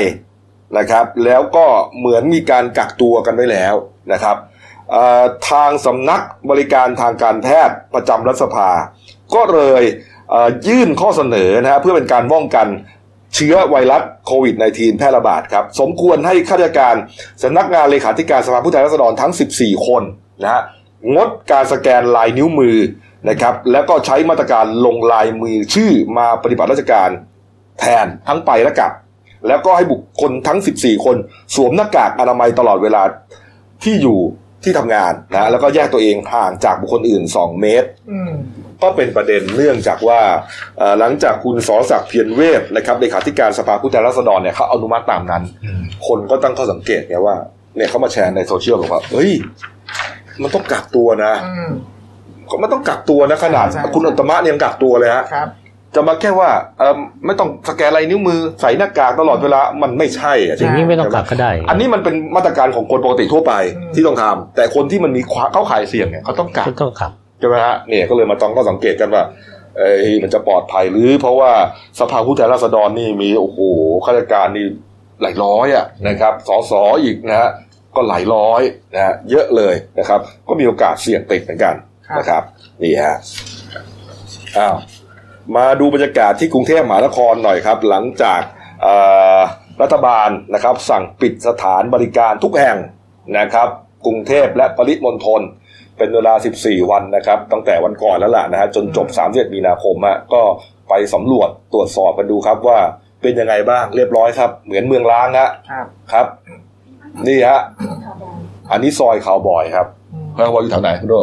นะครับ แล้วก็เหมือนมีการกักตัวกันไว้แล้วนะครับอ่าทางสำนักบริการทางการแพทย์ประจำรัฐสภา ก็เลยเอ่อ ยื่นข้อเสนอนะฮะเพื่อเป็นการป้องกันเชื้อไวรัสโควิด -19 แพร่ระบาดครับ สมควรให้ข้าราชการสำนักงานเลขาธิการสภาผู้แทนราษฎรทั้ง 14 คนนะฮะงดการสแกนลายนิ้วมือนะครับแล้วก็ใช้มาตรการลงลายมือชื่อมาปฏิบัติราชการแทนทั้งไปและกลับ แล้วก็ให้บุคคลทั้ง 14 คน สวมหน้ากากอนามัยตลอดเวลาที่อยู่ที่ทำงานนะแล้วก็แยกตัวเองห่างจากบุคคลอื่น 2 เมตรอื ก็เป็นประเด็นเนื่องจากว่าเอ่อหลังจากคุณสอศักดิ์เพียรเวฟนะครับเลขาธิการสภาผู้แทนราษฎรเนี่ยเขาอนุมัติตามนั้น คนก็ตั้งข้อสังเกตไงว่าเนี่ยเขามาแชร์ในโซเชียลบอกว่าเฮ้ย มันต้องกักตัวนะอืมมันต้องกักตัวนะขนาดใช่คุณอุตตมะเนี่ยยังกักตัวเลยฮะครับจะมาแค่ว่าเออไม่ต้องสแกนลายนิ้วมือใส่หน้ากากตลอดเวลามันไม่ใช่อะจริงนี่ไม่ต้องกักก็ได้ อันนี้มันเป็นมาตรการของคนปกติทั่วไปอืมที่ต้องทำแต่คนที่มันมีเข้าข่ายเสี่ยงเนี่ยเขาต้องกักก็ต้องกัก ใช่ไหมฮะเนี่ยก็เลยมาต้องก็สังเกตกันว่าเอ้ยมันจะปลอดภัยหรือเพราะว่าสภาผู้แทนราษฎรนี่มีโอ้โหข้าราชการนี่หลายร้อยอะนะครับสสอีกนะฮะก็หลายร้อยนะฮะเยอะเลยนะครับ ก็มีโอกาสเสี่ยงติดเหมือนกันครับนะครับนี่ฮะอ้าวมาดูบรรยากาศที่กรุงเทพมหานครหน่อยครับ หลังจากเอ่อรัฐบาลนะครับสั่งปิดสถานบริการทุกแห่งนะครับ กรุงเทพและปริมณฑล เป็นเวลา 14 วันนะครับ ตั้งแต่วันก่อนแล้วล่ะนะฮะจนจบ31มีนาคมฮะก็ไปสำรวจตรวจสอบกันดูครับว่าเป็นยังไงบ้างเรียบร้อยครับ เหมือนเมืองล้างฮะครับครับนี่ฮะอันนี้ซอยคาวบอยครับอืมคาวบอยอยู่แถวไหนคุณโด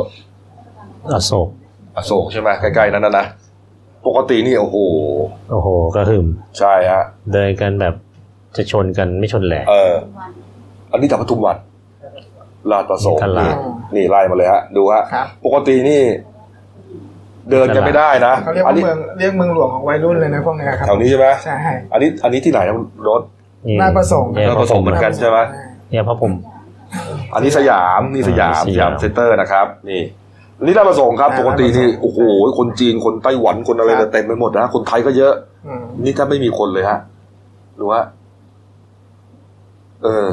อโศกอโศกใช่ไหมใกล้ๆนั้นนะนะปกตินี่โอ้โหโอ้โหกระหึ่มใช่ฮะเดินกันแบบจะชนกันไม่ชนแหลกเออ อันนี้แถวปทุมวัน ลาดประสงค์ตลานี่ดนี่ไล่มาเลยฮะ ดูฮะครับปกตินี่ เดินกันไม่ได้นะเขาเรียกอัว่านนี้เมืองเรียกเมืองหลวงของวัยรุ่นเลยนะพวกเนี้ยครับแถวนี้ใช่ไหมใช่อันนี้อันนี้ที่ไหนนะรถนี่ราชประสงค์เนี่ยราชประสงค์เหมือนกันใช่ไหมเนี่ยพระผมอันนี้สยามนี่สยามอ่าสสยายามมเซ็นเตอร์นะครับ นี่อันนี้ราชประสงค์ครับอ่าปกตินี่ราชประสงค์โอ้โหคนจีนคนไต้หวันคนอะไรครับเต็มไปหมดนะคนไทยก็เยอะอืมนี่ถ้าไม่มีคนเลยฮะหรือว่าเออ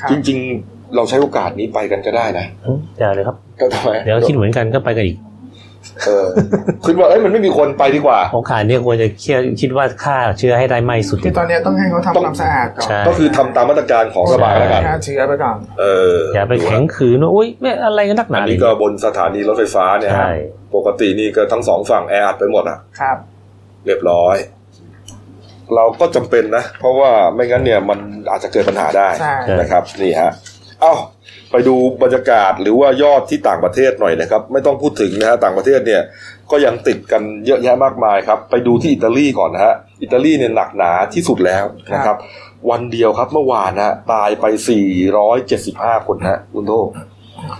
ครับจริง ๆ เราใช้โอกาสนี้ไปกันก็ได้นะอืมอย่าเลยครับก็ทำไมเดี๋ยวคิดเหมือนกันก็ไปกันอีก เออคิดว่าเอ้ยมันไม่มีคนไปดีกว่าโอกาสเนี่ยควรจะเครียดคิดว่าฆ่าเชื้อให้ได้มากที่สุดคือตอนเนี้ยต้องให้เขาทำความสะอาดก่อนใช่ก็คือทำตามมาตรการของสบายแล้วกันฆ่าเชื้อไปก่อนเอออย่าไปแข็งขืนว่าอุ้ยไม่อะไรกันนักหอันานนี้ก็บนสถานีรถไฟฟ้าเนี่ยฮะใช่ปกตินี่ก็ทั้งสองฝั่งแออัดไปหมดอะครับ เรียบร้อยเราก็จำเป็นนะ เพราะว่าไม่งั้นเนี่ยมันอาจจะเกิดปัญหาได้ใช่นะครับ นี่ฮะเอ้าไปดูบรรยากาศหรือว่ายอดที่ต่างประเทศหน่อยนะครับ ไม่ต้องพูดถึงนะฮะต่างประเทศเนี่ยก็ยังติดกันเยอะแยะมากมายครับ ไปดูที่อิตาลีก่อนนะฮะอิตาลีเนี่ยหนักหนาที่สุดแล้วนะครับ วันเดียวครับเมื่อวานนะฮะตายไป 475 คนนะคุณโท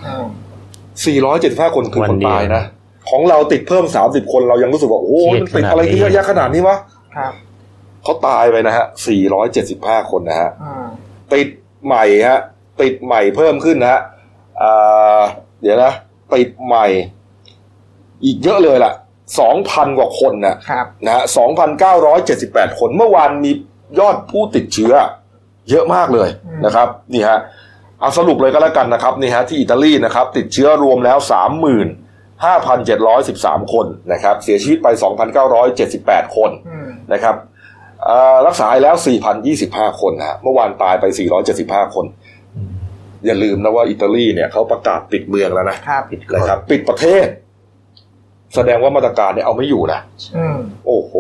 อืม475 คนคือวัคนนเดียวตายนะ ของเราติดเพิ่ม 30 คนเรายังรู้สึกว่า โอ้โหเครียดมันติดอะไรขนาดนี้ที่เยอะแยะขนาดนี้วะครับเขาตายไปนะฮะ475 คนนะฮะอืมติดใหม่ฮะ ติดใหม่เพิ่มขึ้นนะฮะอ่าเดี๋ยวนะ ติดใหม่ อีกเยอะเลยล่ะ2,000กว่าคนนะครับนะฮะ2,978คนเมื่อวานมียอดผู้ติดเชื้อ เยอะมากเลยนะครับ นี่ฮะเอาสรุปเลยก็แล้วกันนะครับนี่ฮะที่อิตาลีนะครับ ติดเชื้อรวมแล้ว35,713คนนะครับ เสียชีวิตไป2,978คนอืมนะครับเอ่อรักษาหายแล้ว 4,025 คนนะฮะเมื่อวานตายไป 475 คน อย่าลืมนะว่าอิตาลีเนี่ยเขาประกาศปิดเมืองแล้วนะครับนะครับ ปิดประเทศ แสดงว่ามาตรการเนี่ยเอาไม่อยู่นะอืมโอ้โห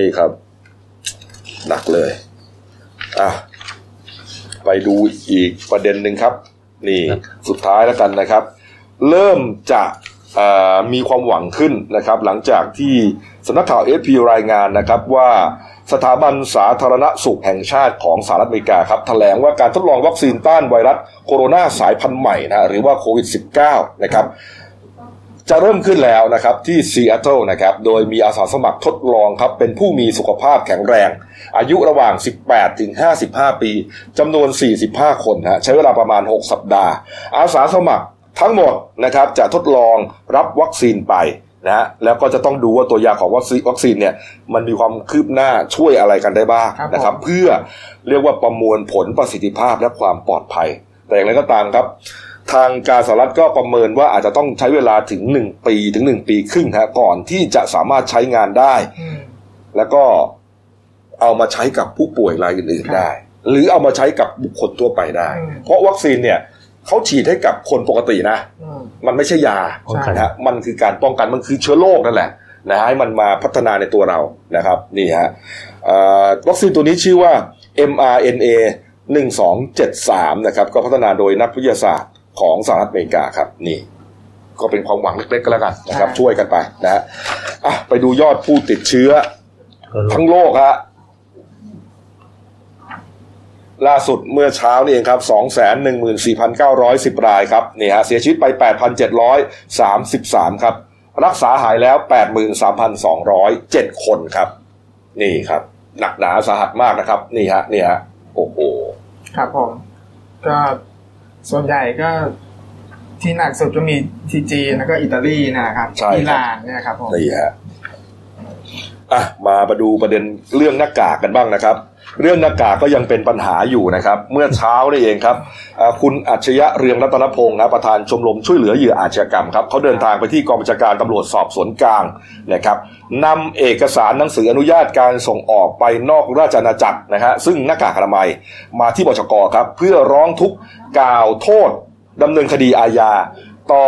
นี่ครับ หนักเลยอะไปดูอีกประเด็นหนึ่งครับ นี่สุดท้ายแล้วกันนะครับ เริ่มจะเอ่อมีความหวังขึ้นนะครับ หลังจากที่สำนักข่าวเอพีรายงานนะครับว่า สถาบันสาธารณสุขแห่งชาติของสหรัฐอเมริกาครับแถลงว่าการทดลองวัคซีนต้านไวรัสโคโรนาสายพันธุ์ใหม่นะหรือว่าโควิด -19 นะครับจะเริ่มขึ้นแล้วนะครับที่ซีแอตเทิลนะครับโดยมีอาสาสมัครทดลองครับเป็นผู้มีสุขภาพแข็งแรง อายุระหว่าง 18 ถึง 55 ปีจำนวน 45 คนนะใช้เวลาประมาณ 6 สัปดาห์ อาสาสมัครทั้งหมดนะครับจะทดลองรับวัคซีนไป นะฮะแล้วก็จะต้องดูว่าตัวยาของวัคซีนวัคซีนเนี่ยมันมีความคืบหน้าช่วยอะไรกันได้บ้างครับนะครับ เพื่อเรียกว่าประมวลผลประสิทธิภาพและความปลอดภัย แต่อย่างไรก็ตามครับ ทางการสหรัฐก็ประเมินว่าอาจจะต้องใช้เวลาถึง 1 ปีถึง 1 ปีครึ่งฮะก่อนที่จะสามารถใช้งานได้อืมแล้วก็เอามาใช้กับผู้ป่วยรายอื่นครับๆได้ หรือเอามาใช้กับบุคคลทั่วไปได้อืมเพราะวัคซีนเนี่ย เขาฉีดให้กับคนปกตินะอืมมันไม่ใช่ยาป้องกันนะฮะมันคือการป้องกันมันคือเชื้อโรคนั่นแหละนะฮะให้มันมาพัฒนาในตัวเรานะครับนี่ฮะเอ่อวัคซีนตัวนี้ชื่อว่า mRNA 1273นะครับก็พัฒนาโดยนักวิทยาศาสตร์ของสหรัฐอเมริกาครับนี่ ก็เป็นความหวังเล็กๆก็แล้วกันนะครับใช่ช่วยกันไปนะฮะอะไปดูยอดผู้ติดเชื้อก็ลดทั้งโลกฮะ ล่าสุดเมื่อเช้านี่เองครับ214,910 รายครับนี่ฮะเสียชีวิตไป 8,733 ครับ รักษาหายแล้ว 83,207 คนครับ นี่ครับ หนักหนาสาหัสมากนะครับ นี่ฮะนี่ฮะโอ้โหครับผมก็ส่วนใหญ่ก็ที่หนักสุดก็มีที่จีนแล้วก็อิตาลีนะครับใช่ครับอิหร่านเนี่ยครับผมนี่ฮะอะมามาดูประเด็นเรื่องหน้ากากกันบ้างนะครับ เรื่องหน้ากากก็ยังเป็นปัญหาอยู่นะครับ เมื่อเช้านี่เองครับคุณอัจฉริยะเรืองรัตนพงศ์นะประธานชมรมช่วยเหลือเหยื่ออาชญากรรมครับเขาเดินทางไปที่กองบัญชาการตำรวจสอบสวนกลางนะครับนำเอกสารหนังสืออนุญาตการส่งออกไปนอกราชอาณาจักรนะฮะซึ่งหน้ากากอนามัยมาที่บชกครับเพื่อร้องทุกข์กล่าวโทษดำเนินคดีอาญา ต่อ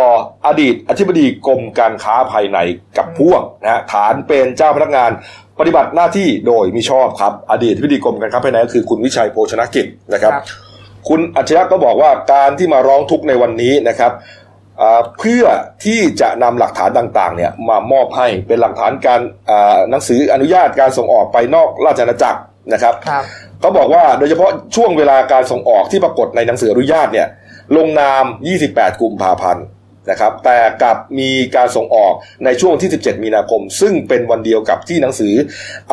อดีตอธิบดีกรมการค้าภายในกับพวกนะฮะฐานเป็นเจ้าพนักงานปฏิบัติหน้าที่โดยมิชอบครับ อดีตอธิบดีกรมการค้าภายในก็คือคุณวิชัยโภชนกิจนะครับครับคุณอัจฉริยะก็บอกว่าการที่มาร้องทุกข์ในวันนี้นะครับอ่าเพื่อที่จะนำหลักฐานต่างๆเนี่ยมามอบให้เป็นหลักฐานการอ่าหนังสืออนุญาตการส่งออกไปนอกราชอาณาจักรนะครับครับเขาบอกว่าโดยเฉพาะช่วงเวลาการส่งออกที่ปรากฏในหนังสืออนุญาตเนี่ยลงนาม 28 กุมภาพันธ์ นะครับแต่กลับมีการส่งออกในช่วงที่ 17 มีนาคม ซึ่งเป็นวันเดียวกับที่หนังสือ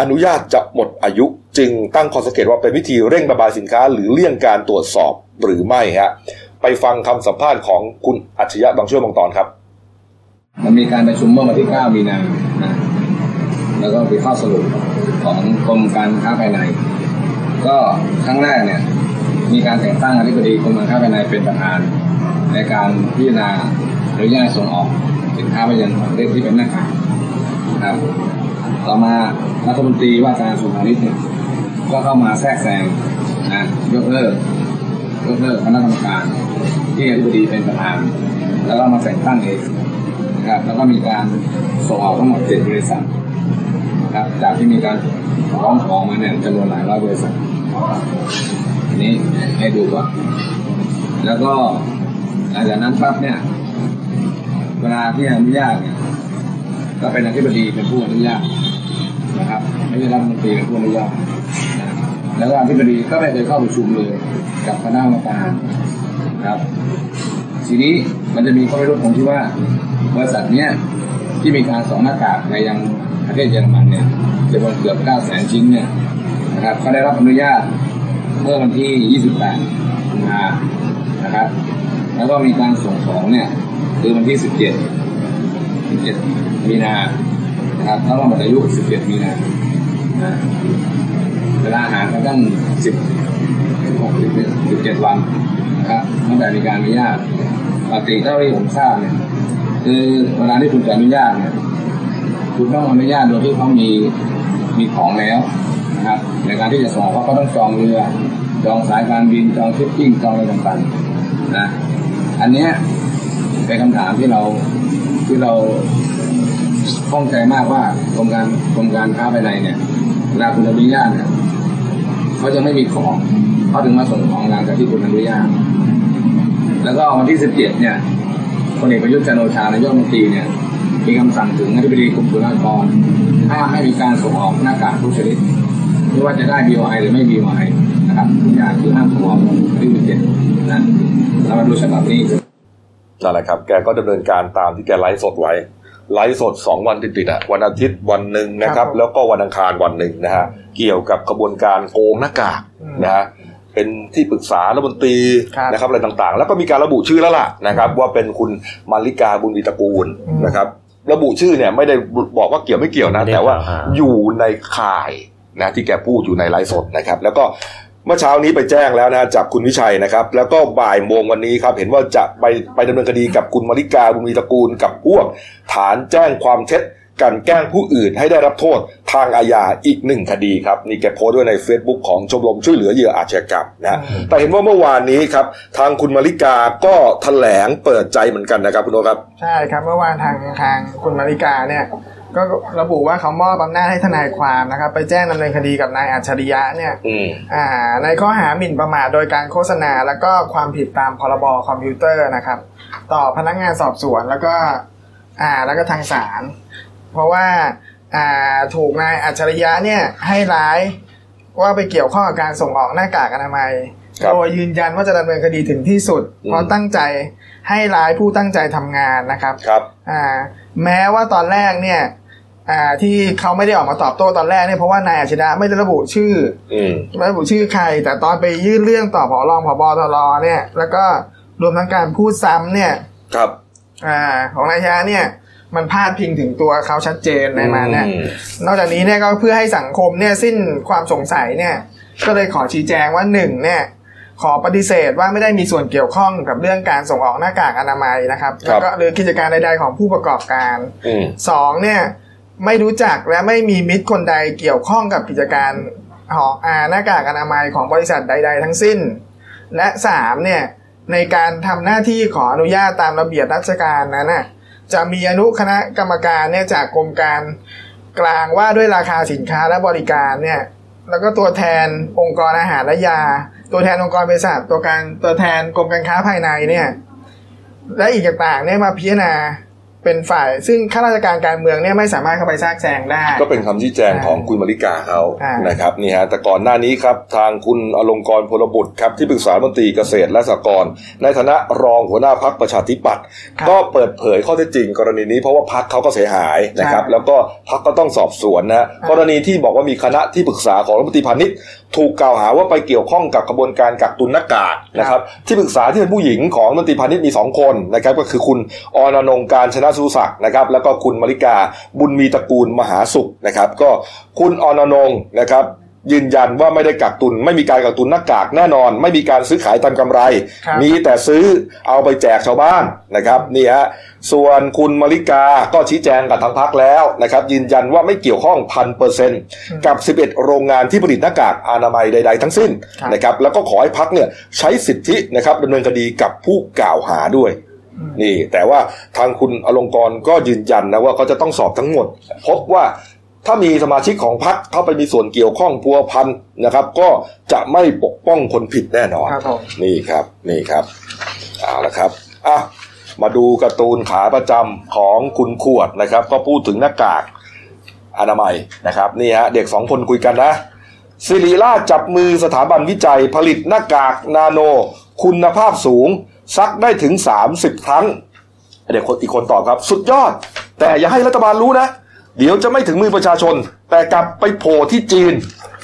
อนุญาตจะหมดอายุ จึงตั้งข้อสังเกตว่าเป็นวิธีเร่งระบายสินค้า หรือเลี่ยงการตรวจสอบหรือไม่ฮะไปฟังคำสัมภาษณ์ของคุณอัจฉริยะบางช่วงบางตอนครับ มันมีการประชุมเมื่อวันที่ 9 มีนานะแล้วก็มีข้อสรุปของกรมการค้าภายใน ก็ครั้งแรกเนี่ยมีการแต่งตั้งอธิบดีกรมการค้าภายในเป็นประธานในการพิจารณา นุญาตส่งออกสินค้าไปยังประเทศที่เป็นหน้ากากนะครับ ต่อมารัฐมนตรีว่าการกระทรวงพาณิชย์เนี่ยก็เข้ามาแทรกแซงนะยกเลิกยกเลิกคณะกรรมการ ที่อธิบดีเป็นประธาน แล้วก็มาแต่งตั้งเองนะครับแล้วก็มีการส่งออกทั้งหมดเจ็ดบริษัทนะครับจากที่มีการร้องขอมาเนี่ยจำนวนหลายร้อยบริษัทนี้ให้ดูก่อนแล้วก็หลังจากนั้นปั๊บเนี่ย เวลาที่อนุญาตเนี่ยก็เป็นอธิบดีเป็นผู้อนุญาตนะครับไม่ใช่รัฐมนตรีเป็นผู้อนุญาตนะแล้วก็อธิบดีก็ไม่เคยเข้าประชุมเลยกับคณะกรรมการนะครับ ทีนี้มันจะมีข้อพิรุธตรงที่ว่าบริษัทเนี้ยที่มีการส่งหน้ากากไปยังประเทศเยอรมันเนี่ยจำนวนเกือบ9แสนชิ้นเนี่ยนะครับก็ได้รับอนุญาตเมื่อวันที่ 28กุมภานะครับ แล้วก็มีการส่งของเนี่ย คือวันที่17 17มีนานะครับแล้วก็หมดอายุ17มีนานะเวลาอาหารก็ตั้ง10 16 17วันนะครับตั้งแต่มีการอนุญาตปกติเท่าที่ผมทราบเนี่ยคือเวลาที่คุณจะอนุญาตเนี่ยคุณต้องอนุญาตโดยที่เขามีมีของแล้วนะครับ ในการที่จะส่งเขาก็ต้องจองเรือจองสายการบินจองชิปปิ้งจองอะไรต่างๆนะอันเนี้ย เป็นคำถามที่เราที่เราข้องใจมากว่ากรมการกรมการค้าภายในเนี่ยเวลาคุณอนุญาตเนี่ยเขาจะไม่มีของเขาถึงมาส่งของหลังจากที่คุณอนุญาตแล้วก็วันที่17เจ็ดเนี่ยพลเอกประยุทธ์จันโอชานายกรัฐมนตรีเนี่ยมีคำสั่งถึงอธิบดีกรมศุลกากรห้ามให้มีการส่งออกหน้ากากทุกชนิดไม่ว่าจะได้ BOI หรือไม่ BOI นะครับทุกอย่างคือห้ามส่งออกวันที่17นะเรามาดูฉบับนี้ นั่นแหละครับ แกก็ดำเนินการตามที่แกไลฟ์สดไว้ ไลฟ์สดสองวันติดๆอะวันอาทิตย์วันหนึ่งนะครับครับผมแล้วก็วันอังคารวันหนึ่งนะฮะเกี่ยวกับกระบวนการโกงหน้ากากอืมนะฮะเป็นที่ปรึกษารัฐมนตรีครับนะครับอะไรต่างๆ แล้วก็มีการระบุชื่อแล้วล่ะนะครับ ว่าเป็นคุณมาริกาบุญวีตระกูลอืมนะครับ ระบุชื่อเนี่ยไม่ได้บอกว่าเกี่ยวไม่เกี่ยวนะไม่ได้แต่ว่ากล่าวหาอยู่ในข่ายนะที่แกพูดอยู่ในไลฟ์สดนะครับ แล้วก็เมื่อเช้านี้ไปแจ้งแล้วนะจับคุณวิชัยนะครับ แล้วก็บ่ายโมงวันนี้ครับ เห็นว่าจะไปไปดำเนินคดีกับคุณมาริกาบุญมีตระกูลกับพวก ฐานแจ้งความเท็จกันแกล้งผู้อื่นให้ได้รับโทษทางอาญาอีกหนึ่งคดีครับ นี่แกโพสต์ไว้ใน Facebook ของชมรมช่วยเหลือเหยื่ออาชญากรรมนะแต่เห็นว่าเมื่อวานนี้ครับ ทางคุณมาริกาก็แถลงเปิดใจเหมือนกันนะครับคุณโอครับ ใช่ครับเมื่อวานทางทางคุณมาริกาเนี่ย ก็ระบุว่าเขามอบอำนาจให้ทนายความนะครับ ไปแจ้งดำเนินคดีกับนายอัจฉริยะเนี่ยอืมอ่า ในข้อหาหมิ่นประมาทโดยการโฆษณา แล้วก็ความผิดตามพรบคอมพิวเตอร์นะครับ ต่อพนักงานสอบสวนแล้วก็ อ่า แล้วก็ทางศาลเพราะว่า อ่าถูกนายอัจฉริยะเนี่ยให้ร้ายว่าไปเกี่ยวข้องกับการส่งออกหน้ากากอนามัยครับโดยยืนยันว่าจะดำเนินคดีถึงที่สุดอืมเพราะตั้งใจให้ร้ายผู้ตั้งใจทำงานนะครับครับ อ่า แม้ว่าตอนแรกเนี่ย อ่าที่เขาไม่ได้ออกมาตอบโต้ตอนแรกเนี่ยเพราะว่านายอาชิระไม่ได้ระบุชื่ออืมไม่ระบุชื่อใคร แต่ตอนไปยื่นเรื่องต่อผอรองผบตรเนี่ย แล้วก็รวมทั้งการพูดซ้ำเนี่ยครับ อ่าของนายอาชิระเนี่ย มันพาดพิงถึงตัวเขาชัดเจนในมาเนี่ยอืม นอกจากนี้เนี่ยก็เพื่อให้สังคมเนี่ยสิ้นความสงสัยเนี่ย ก็เลยขอชี้แจงว่าหนึ่งเนี่ยขอปฏิเสธว่าไม่ได้มีส่วนเกี่ยวข้องกับเรื่องการส่งออกหน้ากากอนามัยนะครับครับ แล้วก็หรือกิจการใดๆของผู้ประกอบการ อืม สองเนี่ย ไม่รู้จักและไม่มีมิตรคนใดเกี่ยวข้องกับกิจการหออาหน้ากากอนามัยของบริษัทใด ๆ ทั้งสิ้น และสามเนี่ยในการทำหน้าที่ขออนุญาตตามระเบียบราชการนั้นน่ะจะมีอนุคณะกรรมการเนี่ยจากกรมการกลางว่าด้วยราคาสินค้าและบริการเนี่ยแล้วก็ตัวแทนองค์กรอาหารและยา ตัวแทนองค์กรบริษัทตัวการตัวแทนกรมการค้าภายในเนี่ยและอีกต่างๆเนี่ยมาพิจารณา เป็นฝ่ายซึ่งข้าราชการการเมืองเนี่ยไม่สามารถเข้าไปแทรกแซงได้ ก็เป็นคำชี้แจงของคุณมาริกาเขาอ่านนะครับนี่ฮะแต่ก่อนหน้านี้ครับทางคุณอลงกรณ์พลบุตรครับที่ปรึกษารัฐมนตรีเกษตรและสหกรณ์ในฐานะรองหัวหน้าพักประชาธิปัตย์ก็เปิดเผยข้อเท็จจริง กรณีนี้เพราะว่าพักเขาก็เสียหายนะครับแล้วก็พักก็ต้องสอบสวนนะกรณีที่บอกว่ามีคณะที่ปรึกษาของรัฐมนตรีพาณิชย์ ถูกกล่าวหาว่าไปเกี่ยวข้องกับกระบวนการกักตุนหน้ากากนะครับที่ปรึกษาที่เป็นผู้หญิงของรัฐมนตรีพาณิชย์มีสองคนนะครับก็คือคุณอรนงการชนะสุศักดิ์นะครับแล้วก็คุณมาริกาบุญมีตระกูลมหาสุขนะครับก็คุณอรนงนะครับ ยืนยันว่าไม่ได้กักตุน ไม่มีการกักตุนหน้ากากแน่นอน ไม่มีการซื้อขายตามกำไรครับมีแต่ซื้อเอาไปแจกชาวบ้านนะครับนี่ฮะส่วนคุณมาริกาก็ชี้แจงกับทางพักแล้วนะครับยืนยันว่าไม่เกี่ยวข้องพันเปอร์เซ็นต์กับ 11 โรงงานที่ผลิตหน้ากากอนามัยใด ๆ ทั้งสิ้นครับนะครับแล้วก็ขอให้พักเนี่ยใช้สิทธินะครับดำเนินคดีกับผู้กล่าวหาด้วยนี่แต่ว่าทางคุณอลงกรณ์ก็ยืนยันนะว่าเขาจะต้องสอบทั้งหมด พบว่า ถ้ามีสมาชิกของพรรคเข้าไปมีส่วนเกี่ยวข้องพัวพันนะครับ ก็จะไม่ปกป้องคนผิดแน่นอน ครับผม นี่ครับนี่ครับเอาละครับอะมาดูการ์ตูนขาประจำของคุณขวดนะครับ ก็พูดถึงหน้ากากอนามัยนะครับนี่ฮะเด็กสองคนคุยกันนะสิริราชจับมือสถาบันวิจัยผลิตหน้ากากนาโน คุณภาพสูง ซักได้ถึง 30 ครั้ง เด็กคนอีกคนตอบครับ สุดยอด แต่อย่าให้รัฐบาลรู้นะ เดี๋ยวจะไม่ถึงมือประชาชน แต่กลับไปโผล่ที่จีน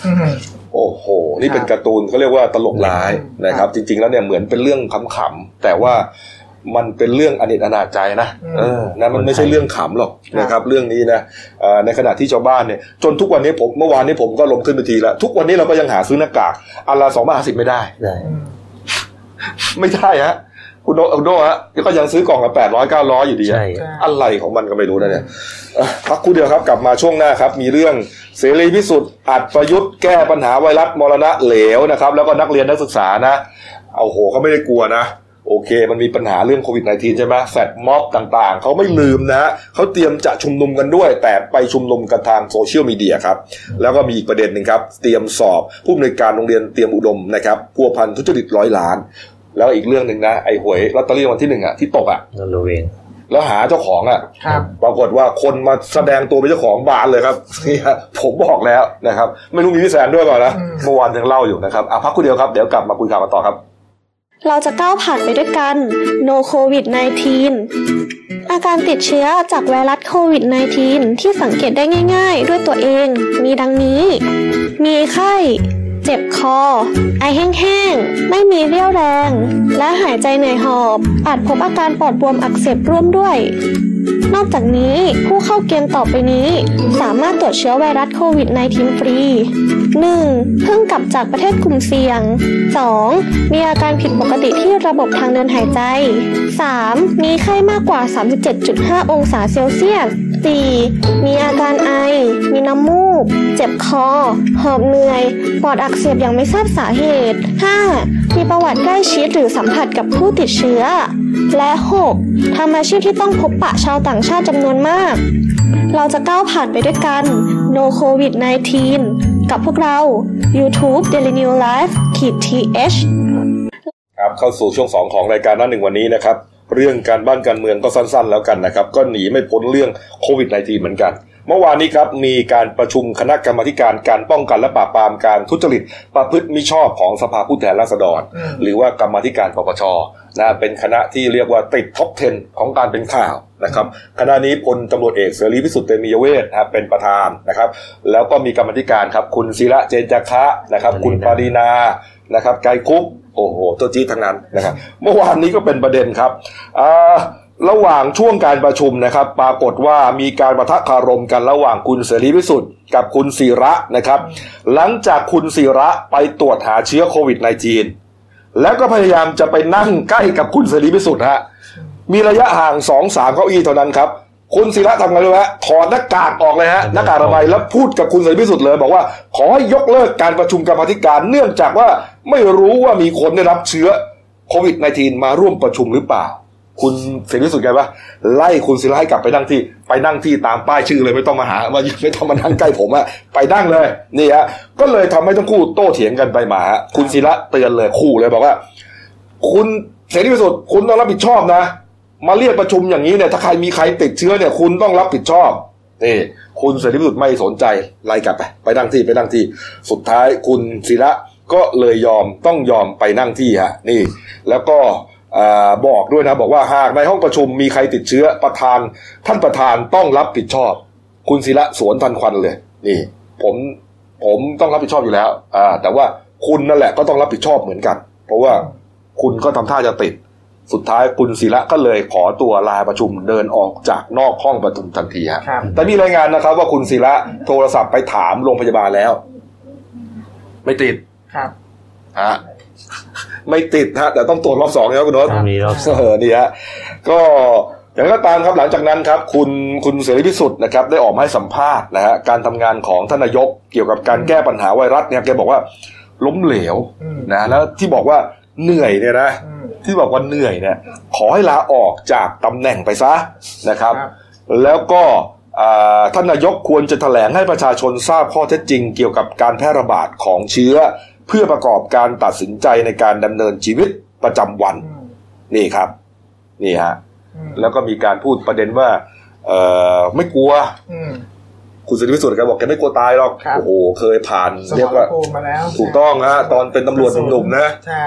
อืมโอ้โห นี่เป็นการ์ตูนเขาเรียกว่าตลกร้ายนะครับ จริง ๆ แล้วเนี่ยเหมือนเป็นเรื่องขำๆแต่ว่ามันเป็นเรื่องอนิจอนาจใจนะอืมเออนะมันไม่ใช่เรื่องขำหรอกนะครับ เรื่องนี้นะเอ่อในขณะที่ชาวบ้านเนี่ย จนทุกวันนี้ผมเมื่อวานนี้ผมก็ลงขึ้นไปทีแล้วทุกวันนี้เราก็ยังหาซื้อหน้ากากอันละสองบาทสิบไม่ได้ได้อืมไม่ได้ฮะ คุณโดคุณโดฮะก็ยังซื้อกล่องละแปดร้อยเก้าร้อยอยู่ดีฮะใช่ อะไรของมันก็ไม่รู้นะเนี่ยเอ่อพักครู่เดียวครับกลับมาช่วงหน้าครับ มีเรื่องเสรีพิสุทธิ์อัดประยุทธ์แก้ปัญหาไวรัสมรณะเหลวนะครับ แล้วก็นักเรียนนักศึกษานะเอาโหเขาไม่ได้กลัวนะ โอเค มันมีปัญหาเรื่องโควิด -19 ใช่ไหมแฟดม็อบต่างๆ เขาไม่ลืมนะฮะเขาเตรียมจะชุมนุมกันด้วย แต่ไปชุมนุมกันทางโซเชียลมีเดียครับ แล้วก็มีอีกประเด็นหนึ่งครับ เตรียมสอบผู้อำนวยการโรงเรียนเตรียมอุดมนะครับพัวพันทุจริตร้อยล้าน แล้วอีกเรื่องหนึ่งนะไอ้หวยลอตเตอรี่รางวัลที่หนึ่งอะที่ตกอะนั่นเราเองแล้วหาเจ้าของอะครับปรากฏว่าคนมาแสดงตัวเป็นเจ้าของบานเลยครับนี่ฮะผมบอกแล้วนะครับ ไม่รู้มีพี่แซนด้วยเปล่านะอืมเมื่อวานยังเล่าอยู่นะครับอะพักคุณเดียวครับเดี๋ยวกลับมาคุยข่าวกันต่อครับ เราจะก้าวผ่านไปด้วยกัน No COVID 19 อาการติดเชื้อจากไวรัสโควิด -19 ที่สังเกตได้ง่าย ๆ ด้วยตัวเอง มีดังนี้ มีไข้ เจ็บคอ ไอแห้งๆ ไม่มีเรี่ยวแรง และหายใจเหนื่อยหอบ อาจพบอาการปอดบวมอักเสบร่วมด้วย นอกจากนี้ผู้เข้าเกณฑ์ต่อไปนี้ สามารถตรวจเชื้อไวรัสโควิด -19 ฟรี 1. เพิ่งกลับจากประเทศกลุ่มเสี่ยง 2. มีอาการผิดปกติที่ระบบทางเดินหายใจ 3. มีไข้มากกว่า 37.5 องศาเซลเซียส 4. มีอาการไอ มีน้ำมูก เจ็บคอ หอบเหนื่อย ปอดอักเสบอย่างไม่ทราบสาเหตุ 5. มีประวัติใกล้ชิดหรือสัมผัสกับผู้ติดเชื้อ และ 6. ทำอาชีพที่ต้องพบปะชาวต่างชาติจำนวนมาก เราจะก้าวผ่านไปด้วยกัน No COVID 19 กับพวกเรา YouTube Daily New Life ขีด th ครับเข้าสู่ช่วงสองของรายการหน้าหนึ่งวันนี้นะครับ เรื่องการบ้านการเมืองก็สั้นๆ แล้วกันนะครับ ก็หนีไม่พ้นเรื่องโควิด -19 เหมือนกัน เมื่อวานนี้ครับมีการประชุมคณะกรรมาธิการการป้องกันและปราบปรามการทุจริตประพฤติมิชอบของสภาผู้แทนราษฎรอืมหรือว่ากรรมาธิการปปชนะเป็นคณะที่เรียกว่าติดท็อป 10 ของการเป็นข่าวนะครับคณะนี้พลตำรวจเอกเสรีพิสุทธิ์เตมียเวทนะครับเป็นประธานนะครับ แล้วก็มีกรรมาธิการครับคุณศิระเจนจาคะนะครับ คุณปารีนานะครับไกรคุปโอ้โหตัวจี๊ดทั้งนั้นนะครับ เมื่อวานนี้ก็เป็นประเด็นครับอ่า ระหว่างช่วงการประชุมนะครับ ปรากฏว่ามีการประทะคารมกันระหว่างคุณเสรีพิสุทธิ์กับคุณศิระนะครับ หลังจากคุณศิระไปตรวจหาเชื้อโควิด -19 แล้วก็พยายามจะไปนั่งใกล้กับคุณเสรีพิสุทธิ์ฮะมีระยะห่างสองสามเก้าอี้เท่านั้นครับ คุณศิระทำไงรู้ไหมฮะถอดหน้ากากออกเลยฮะหน้ากากอนามัยแล้วพูดกับคุณเสรีพิสุทธิ์เลยบอกว่า ขอให้ยกเลิกการประชุมกรรมธิการ เนื่องจากว่าไม่รู้ว่ามีคนได้รับเชื้อโควิด -19 มาร่วมประชุมหรือเปล่า คุณเสรีพิสุทธิ์ไงวะไล่คุณศิระให้กลับไปนั่งที่ ไปนั่งที่ตามป้ายชื่อเลยไม่ต้องมาหาว่าไม่ต้องมานั่งใกล้ผมอะไปนั่งเลยนี่ฮะก็เลยทำให้ทั้งคู่โต้เถียงกันไปมาฮะคุณศิระเตือนเลยคู่เลยบอกว่า คุณเสรีพิสุทธิ์คุณต้องรับผิดชอบนะ มาเรียกประชุมอย่างนี้เนี่ยถ้าใครมีใครติดเชื้อเนี่ย คุณต้องรับผิดชอบนี่คุณเสรีพิสุทธิ์ไม่สนใจไล่กลับไป ไปนั่งที่ไปนั่งที่ สุดท้ายคุณศิระก็เลยยอมต้องยอมไปนั่งที่ฮะนี่ แล้วก็ บอกด้วยนะ บอกว่าหากในห้องประชุมมีใครติดเชื้อประธาน ท่านประธานต้องรับผิดชอบ คุณศิระสวนทันควันเลย นี่ ผมผมต้องรับผิดชอบอยู่แล้ว อ่า แต่ว่าคุณนั่นแหละก็ต้องรับผิดชอบเหมือนกัน เพราะว่าคุณก็ทำท่าจะติด สุดท้ายคุณศิระก็เลยขอตัวลาประชุมเดินออกจากนอกห้องประชุมทันทีฮะครับแต่มีรายงานนะครับ ว่าคุณศิระโทรศัพท์ไปถามโรงพยาบาลแล้ว ไม่ติดครับฮะ ไม่ติดฮะแต่ต้องตรวจรอบสองนะครับคุณโน้ตต้องมีรอบสองเออนี่ฮะก็อย่างไรก็ตามครับหลังจากนั้นครับคุณคุณเสรีพิสุทธิ์นะครับได้ออกมาให้สัมภาษณ์นะฮะการทำงานของท่านนายกเกี่ยวกับการแก้ปัญหาไวรัสเนี่ยแกบอกว่าล้มเหลวอืมนะแล้วที่บอกว่าเหนื่อยเนี่ยนะอืมที่บอกว่าเหนื่อยเนี่ยขอให้ลาออกจากตำแหน่งไปซะนะครับครับแล้วก็อ่าท่านนายกควรจะแถลงให้ประชาชนทราบข้อเท็จจริง เกี่ยวกับการแพร่ระบาดของเชื้อ เพื่อประกอบการตัดสินใจในการดำเนินชีวิตประจำวันอืมนี่ครับ นี่ฮะอืมแล้วก็มีการพูดประเด็นว่า เออไม่กลัวอืมคุณสิริพิสุทธิ์แกบอกแกไม่กลัวตายหรอกครับโอ้โห เคยผ่านสเรียมกรว่าภูมิมาแล้วถูกต้องฮะตอนเป็นตำรวจหนุ่มๆนะใช่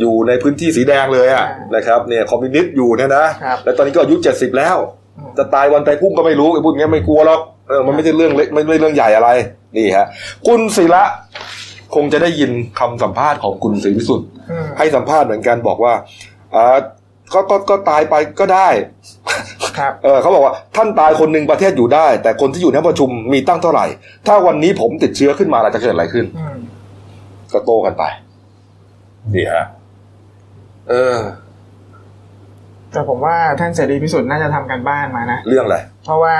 อยู่ในพื้นที่สีแดงเลยอะใช่นะครับเนี่ยคอมมิวนิสต์อยู่เนี่ยนะครับแล้วตอนนี้ก็อายุเจ็ดสิบแล้วอืมจะตายวันตายพรุ่งก็ไม่รู้ไอ้พูดอย่างเงี้ยไม่กลัวหรอกเออมันไม่ใช่เรื่องเล็กไม่ไม่เรื่องใหญ่อะไรนี่ฮะคุณศิระ คงจะได้ยินคำสัมภาษณ์ของคุณศรีวิสุทธิ์อืมให้สัมภาษณ์เหมือนกันบอกว่าอ่าก็ก็ก็ตายไปก็ได้ครับเออเขาบอกว่าท่านตายคนหนึ่งประเทศอยู่ได้ แต่คนที่อยู่ในห้องประชุมมีตั้งเท่าไหร่ ถ้าวันนี้ผมติดเชื้อขึ้นมาล่ะจะเกิดอะไรขึ้นอืมก็โต้กันไปนี่ฮะเออ แต่ผมว่าท่านเสรีพิสุทธิ์น่าจะทำการบ้านมานะ เรื่องอะไร เพราะว่า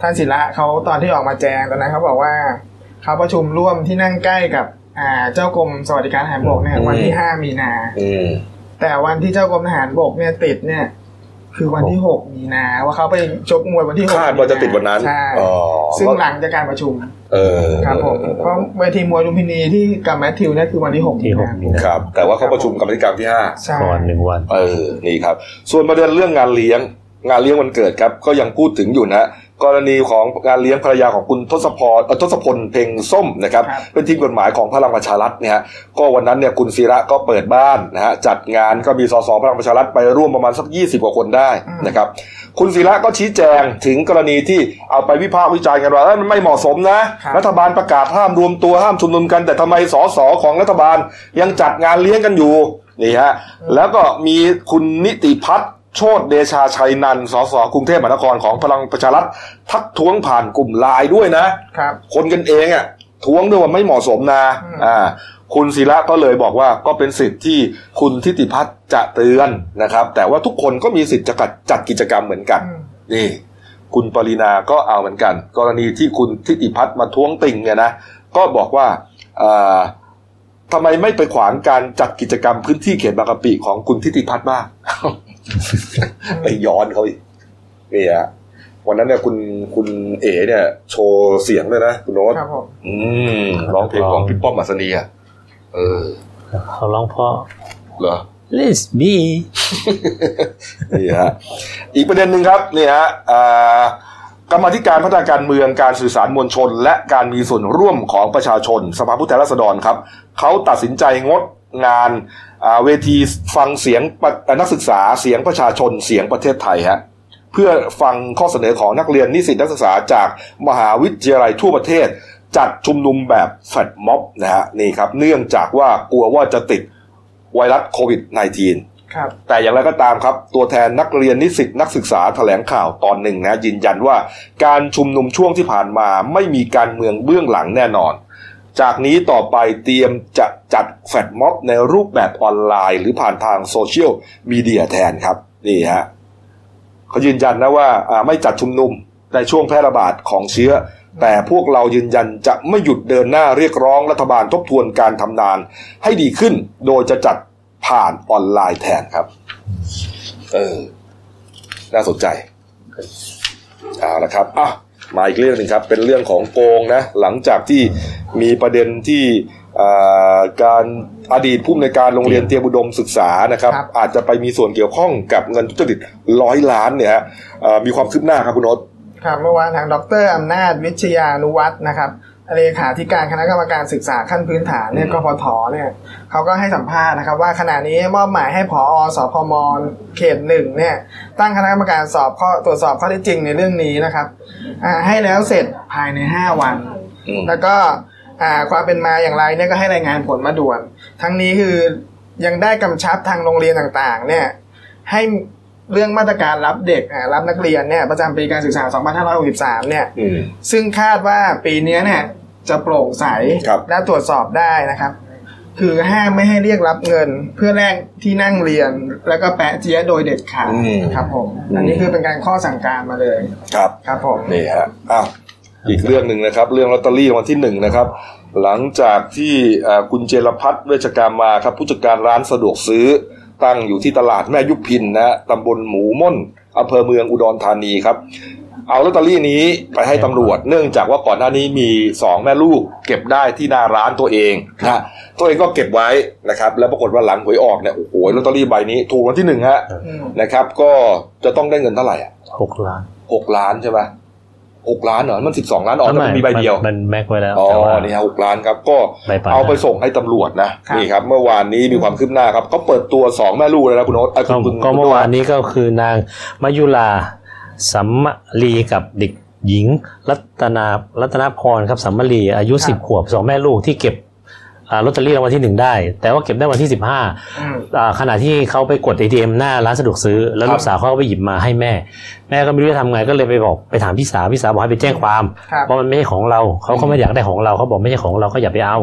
ท่านศิระเขาตอนที่ออกมาแจงตอนนั้นเขาบอกว่า เขาประชุมร่วมที่นั่งใกล้กับอ่าเจ้ากรมสวัสดิการทหารบกเนี่ยอืมวันที่ห้ามีนาอืมแต่วันที่เจ้ากรมทหารบกเนี่ยติดเนี่ย คือวันที่หกมีนาว่าเขาไปชกมวยวันที่หกคาดว่าจะติดวันนั้นใช่อ๋อซึ่งหลังจากการประชุม เออครับผมเพราะเวทีมวยลุมพินีที่กับแมทธิวเนี่ยคือวันที่หกที่หกมีนาครับ แต่ว่าเขาประชุมกรรมธิการที่ห้าใช่ก่อนหนึ่งวัน เออนี่ครับ ส่วนประเด็นเรื่องงานเลี้ยงงานเลี้ยงวันเกิดครับ ก็ยังพูดถึงอยู่นะ กรณีของงานเลี้ยงภรรยาของคุณทศพรเอ่อทศพลเพ็งส้มนะครับครับเป็นทีมกฎหมายของพลังประชารัฐเนี่ยฮะก็วันนั้นเนี่ยคุณศิระก็เปิดบ้านนะฮะจัดงานก็มีสสพลังประชารัฐไปร่วมประมาณสัก 20 กว่าคนได้นะครับคุณศิระก็ชี้แจงถึงกรณีที่เอาไปวิพากษ์วิจารณ์กันว่าเอ้ยมันไม่เหมาะสมนะครับรัฐบาลประกาศห้ามรวมตัวห้ามชุมนุมกัน แต่ทำไมสสของรัฐบาลยังจัดงานเลี้ยงกันอยู่นี่ฮะแล้วก็มีคุณนิติพัฒน์ โชติเดชาชัยนันท์สสกรุงเทพมหานครของพลังประชารัฐทักท้วงผ่านกลุ่มไลน์ด้วยนะครับคนกันเองอะท้วงด้วยว่าไม่เหมาะสมนะอืมอ่าคุณศิระก็เลยบอกว่าก็เป็นสิทธิ์ที่คุณทิติพัฒน์จะเตือนนะครับ แต่ว่าทุกคนก็มีสิทธิ์จะจัดกิจกรรมเหมือนกันอืมนี่คุณปรินาก็เอาเหมือนกัน กรณีที่คุณทิติพัฒน์มาท้วงติ่งเนี่ยนะก็บอกว่าอ่าทำไมไม่ไปขวางการจัดกิจกรรมพื้นที่เขตบางกะปิของคุณทิติพัฒน์บ้าง ไปย้อนเขาอีกนี่ฮะวันนั้นเนี่ยคุณคุณเอ๋เนี่ย โชว์เสียงเลยนะคุณโน้ตครับผมอืมร้องเพลงของพี่ป้อมอัศนีอะเออเขาร้องเพราะเหรอ Let's be นี่ฮะอีกประเด็นหนึ่งครับนี่ฮะอ่ากรรมาธิการพัฒนาการเมืองการสื่อสารมวลชน และการมีส่วนร่วมของประชาชน สภาผู้แทนราษฎรครับ เขาตัดสินใจงดงานอ่า เวทีฟังเสียงนักศึกษาเสียงประชาชนเสียงประเทศไทยฮะเพื่อฟังข้อเสนอของนักเรียนนิสิตนักศึกษาจากมหาวิทยาลัยทั่วประเทศ จัดชุมนุมแบบแฟลตม็อบนะฮะนี่ครับ เนื่องจากว่ากลัวว่าจะติดไวรัสโควิด -19 ครับแต่อย่างไรก็ตามครับ ตัวแทนนักเรียนนิสิตนักศึกษาแถลงข่าวตอนหนึ่งนะยืนยันว่าการชุมนุมช่วงที่ผ่านมาไม่มีการเมืองเบื้องหลังแน่นอน จากนี้ต่อไปเตรียมจะจัด flash mob ในรูปแบบออนไลน์ หรือผ่านทางโซเชียลมีเดียแทนครับนี่ฮะเขายืนยันนะว่าไม่จัดชุมนุมในช่วงแพร่ระบาดของเชื้อ แต่พวกเรายืนยันจะไม่หยุดเดินหน้าเรียกร้องรัฐบาลทบทวนการทำงาน ให้ดีขึ้นโดยจะจัดผ่านออนไลน์แทนครับ เออ น่าสนใจเอาละครับอะ มาอีกเรื่องหนึ่งครับ เป็นเรื่องของโกงนะ หลังจากที่มีประเด็นที่อ่าการอดีตผู้อำนวยการโรงเรียนเตรียมอุดมศึกษานะครับครับ อาจจะไปมีส่วนเกี่ยวข้องกับเงินทุจริตร้อยล้านเนี่ยฮะเอ่อมีความคืบหน้าครับคุณโนตครับเมื่อวานทางดรอำนาจวิชยานุวัฒน์นะครับ เลขาธิการคณะกรรมการศึกษาขั้นพื้นฐานเนี่ยกพทเนี่ยเขาก็ให้สัมภาษณ์นะครับ ว่าขณะนี้มอบหมายให้ผอสพมเขตหนึ่งเนี่ย ตั้งคณะกรรมการสอบข้อตรวจสอบข้อเท็จจริงในเรื่องนี้นะครับอ่าให้แล้วเสร็จภายใน 5 วันอืมแล้วก็อ่าความเป็นมาอย่างไรเนี่ยก็ให้รายงานผลมาด่วน ทั้งนี้คือยังได้กำชับทางโรงเรียนต่างๆ เนี่ยให้เรื่องมาตรการรับเด็กอ่ารับนักเรียนเนี่ยประจำปีการศึกษา 2563 เนี่ยอืมซึ่งคาดว่าปีเนี้ยเนี่ย จะโปร่งใสครับและตรวจสอบได้นะครับ คือห้ามไม่ให้เรียกรับเงินเพื่อแลกที่นั่งเรียน แล้วก็แปะเจี๊ยะโดยเด็ดขาดอืมครับผมอืมอันนี้คือเป็นการข้อสั่งการมาเลยครับครับผมนี่ฮะอ้าวอีกเรื่องหนึ่งนะครับ เรื่องลอตเตอรี่รางวันที่หนึ่งนะครับ หลังจากที่อ่าคุณเจรพัฒน์เวชการมาครับผู้จัดการร้านสะดวกซื้อตั้งอยู่ที่ตลาดแม่ยุพินนะฮะตำบลหมูม่น อำเภอเมืองอุดรธานีครับ เอาลอตเตอรี่นี้ไปให้ตำรวจ เนื่องจากว่าก่อนหน้านี้มีสองแม่ลูก เก็บได้ที่หน้าร้านตัวเองนะฮะตัวเองก็เก็บไว้นะครับ แล้วปรากฏว่าหลังหวยออกเนี่ยโอ้โหลอตเตอรี่ใบนี้ถูกรางวันที่หนึ่งฮะอืมนะครับ ก็จะต้องได้เงินเท่าไหร่อะหกล้านหกล้านใช่ไหม หกล้านเหรอมันสิบสองล้านออกแต่มันมีใบเดียว มันแม็กไว้แล้วอ๋อแต่ว่านี่ฮะหกล้านครับ ก็ใบปลายเอาไปส่งให้ตำรวจนะครับนี่ครับ เมื่อวานนี้มีความคืบหน้าครับเขาเปิดตัวสองแม่ลูกเลยนะคุณโอ๊ตเอ้ยก็คุณคุณก็คุณเมื่อโต้วานนี้ก็คือนางมายุลาสัมมลีกับเด็กหญิง รัตนารัตนาพรครับสัมมลีอายุครับสิบขวบสองแม่ลูกที่เก็บอ่า ลอตเตอรี่รางวัลที่หนึ่งได้ แต่ว่าเก็บได้วันที่สิบห้าอืมอ่าขณะที่เขาไปกด ATM หน้าร้านสะดวกซื้อ แล้วลูกสาวเขาก็ไปหยิบมาให้แม่ แม่ก็ไม่รู้จะทำไงก็เลยไปบอกไปถามพี่สาวพี่สาวบอกให้ไปแจ้งความครับว่ามันไม่ใช่ของเราเขาก็ไม่อยากได้ของเราเขาบอกไม่ใช่ของเราก็อย่าไปเอา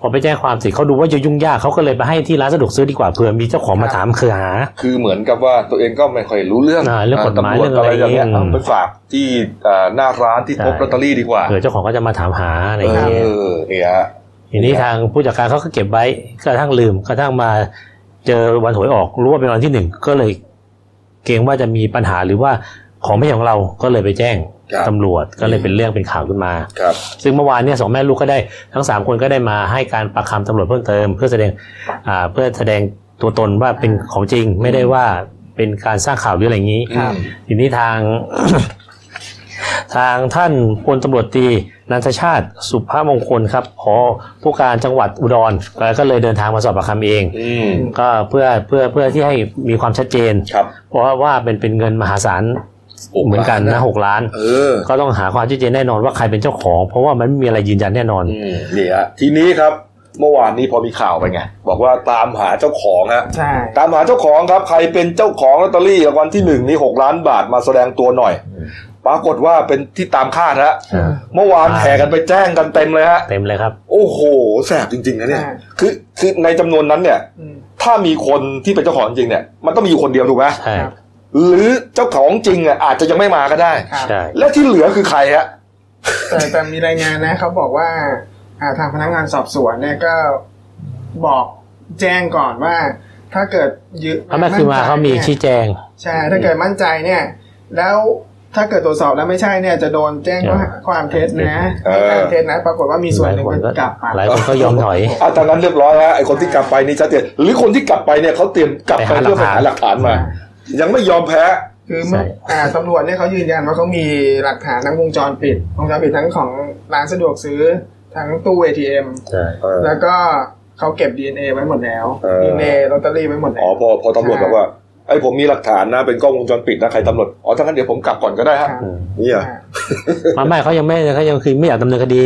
พอไปแจ้งความเสร็จเขาดูว่าจะยุ่งยากเขาก็เลยไปให้ที่ร้านสะดวกซื้อดีกว่าเผื่อมีเจ้าของมาถามคือหา คือเหมือนกับว่าตัวเองก็ไม่ค่อยรู้เรื่องอ่าเรื่องกฎหมายตำรวจเรื่องอะไรอย่างเงี้ยอืมเอาไปฝากที่อ่าหน้าร้านที่ใช่พบลอตเตอรี่ดีกว่าเผื่อเจ้าของก็จะมาถามหาอะไรอย่างเอเงี้ยอเนี่ยฮะ ทีนี้ทางผู้จัดการเขาก็เก็บไว้กระทั่งลืมกระทั่งมาเจอวันหวยออกรู้ว่าเป็นวันที่หนึ่งก็เลยเกรงว่าจะมีปัญหาหรือว่าของไม่ใช่ของเราก็เลยไปแจ้งครับตำรวจก็เลยเป็นเรื่องเป็นข่าวขึ้นมาครับซึ่งเมื่อวานเนี่ยสองแม่ลูกก็ได้ทั้งสามคนก็ได้มาให้การประคำตำรวจเพิ่มเติม เพื่อแสดงอ่าเพื่อแสดงตัวตนว่าเป็นของจริงไม่ได้ว่าเป็นการสร้างข่าวหรืออะไรอย่างนี้ครับทีนี้ทาง ทางท่านพลตำรวจตรี นันทชาติสุภาพมงคลครับขอผู้การจังหวัดอุดรก็เลยเดินทางมาสอบปากคำเองอืมก็เพื่อเพื่อเพื่อที่ให้มีความชัดเจนครับเพราะว่าเป็นเป็นเงินมหาศาลหกเหมือนกันล้านนะนะหกล้านเออก็ต้องหาความชัดเจนแน่นอนว่าใครเป็นเจ้าของ เพราะว่ามันไม่มีอะไรยืนยันแน่นอนอืมนี่ฮะทีนี้ครับเมื่อวานนี้พอมีข่าวไปไงบอกว่าตามหาเจ้าของฮะใช่ตามหาเจ้าของครับ ใครเป็นเจ้าของลอตเตอรี่รางวัลที่หนึ่งนี่หกล้านบาทมาแสดงตัวหน่อย ปรากฏว่าเป็นที่ตามคาดฮะอ่าเมื่อวานแห่กันไปแจ้งกันเต็มเลยฮะเต็มเลยครับ โอ้โห แสบจริงๆนะเนี่ยใช่คือคือในจำนวนนั้นเนี่ยอืมถ้ามีคนที่เป็นเจ้าของจริงเนี่ย มันต้องมีอยู่คนเดียวถูกไหมใช่ครับหรือเจ้าของจริงอะอาจจะยังไม่มาก็ได้ครับใช่และที่เหลือคือใครฮะแต่แต่มีรายงานนะเขาบอกว่าอ่าทางพนักงานสอบสวนเนี่ยก็บอกแจ้งก่อนว่า ถ้าเกิดยึดเขาไม่คือมาเขามีชี้แจง ใช่ถ้าเกิดมั่นใจเนี่ย แล้ว ถ้าเกิดตรวจสอบแล้วไม่ใช่เนี่ยจะโดนแจ้งข้อหาความเท็จนะเออความเท็จนะ ปรากฏว่ามีส่วนหนึ่งหลายคนก็กลับมาหลายคนก็ยอมถอยอะทางนั้นเรียบร้อยฮะไอคนที่กลับไปนี่ชัดเจนหรือคนที่กลับไปเนี่ยเขาเตรียมกลับไปไปหาเพื่อไปหาหหลัลักกฐาฐานนมา ยังไม่ยอมแพ้คือเมื่อใช่อ่าตำรวจเนี่ยเขายืนยันว่าเขามีหลักฐานทั้งวงจรปิดวงจรปิดทั้งของร้านสะดวกซื้อทั้งตู้ ATM ใช่เออแล้วก็เขาเก็บ DNA ไว้หมดแล้วเออ DNA ลอตเตอรี่ไว้หมดแล้อ๋อวพอพอตำรวจบอกว่า ไอ้ยผมมีหลักฐานนะเป็นกล้องวงจรปิดนะใครตำรวจอ๋อถ้างั้นเดี๋ยวผมกลับก่อนก็ได้ฮะครับอืมนี่อะอ่ามาไม่เขายังไม่เขายังคือไม่อยากดำเนินคดี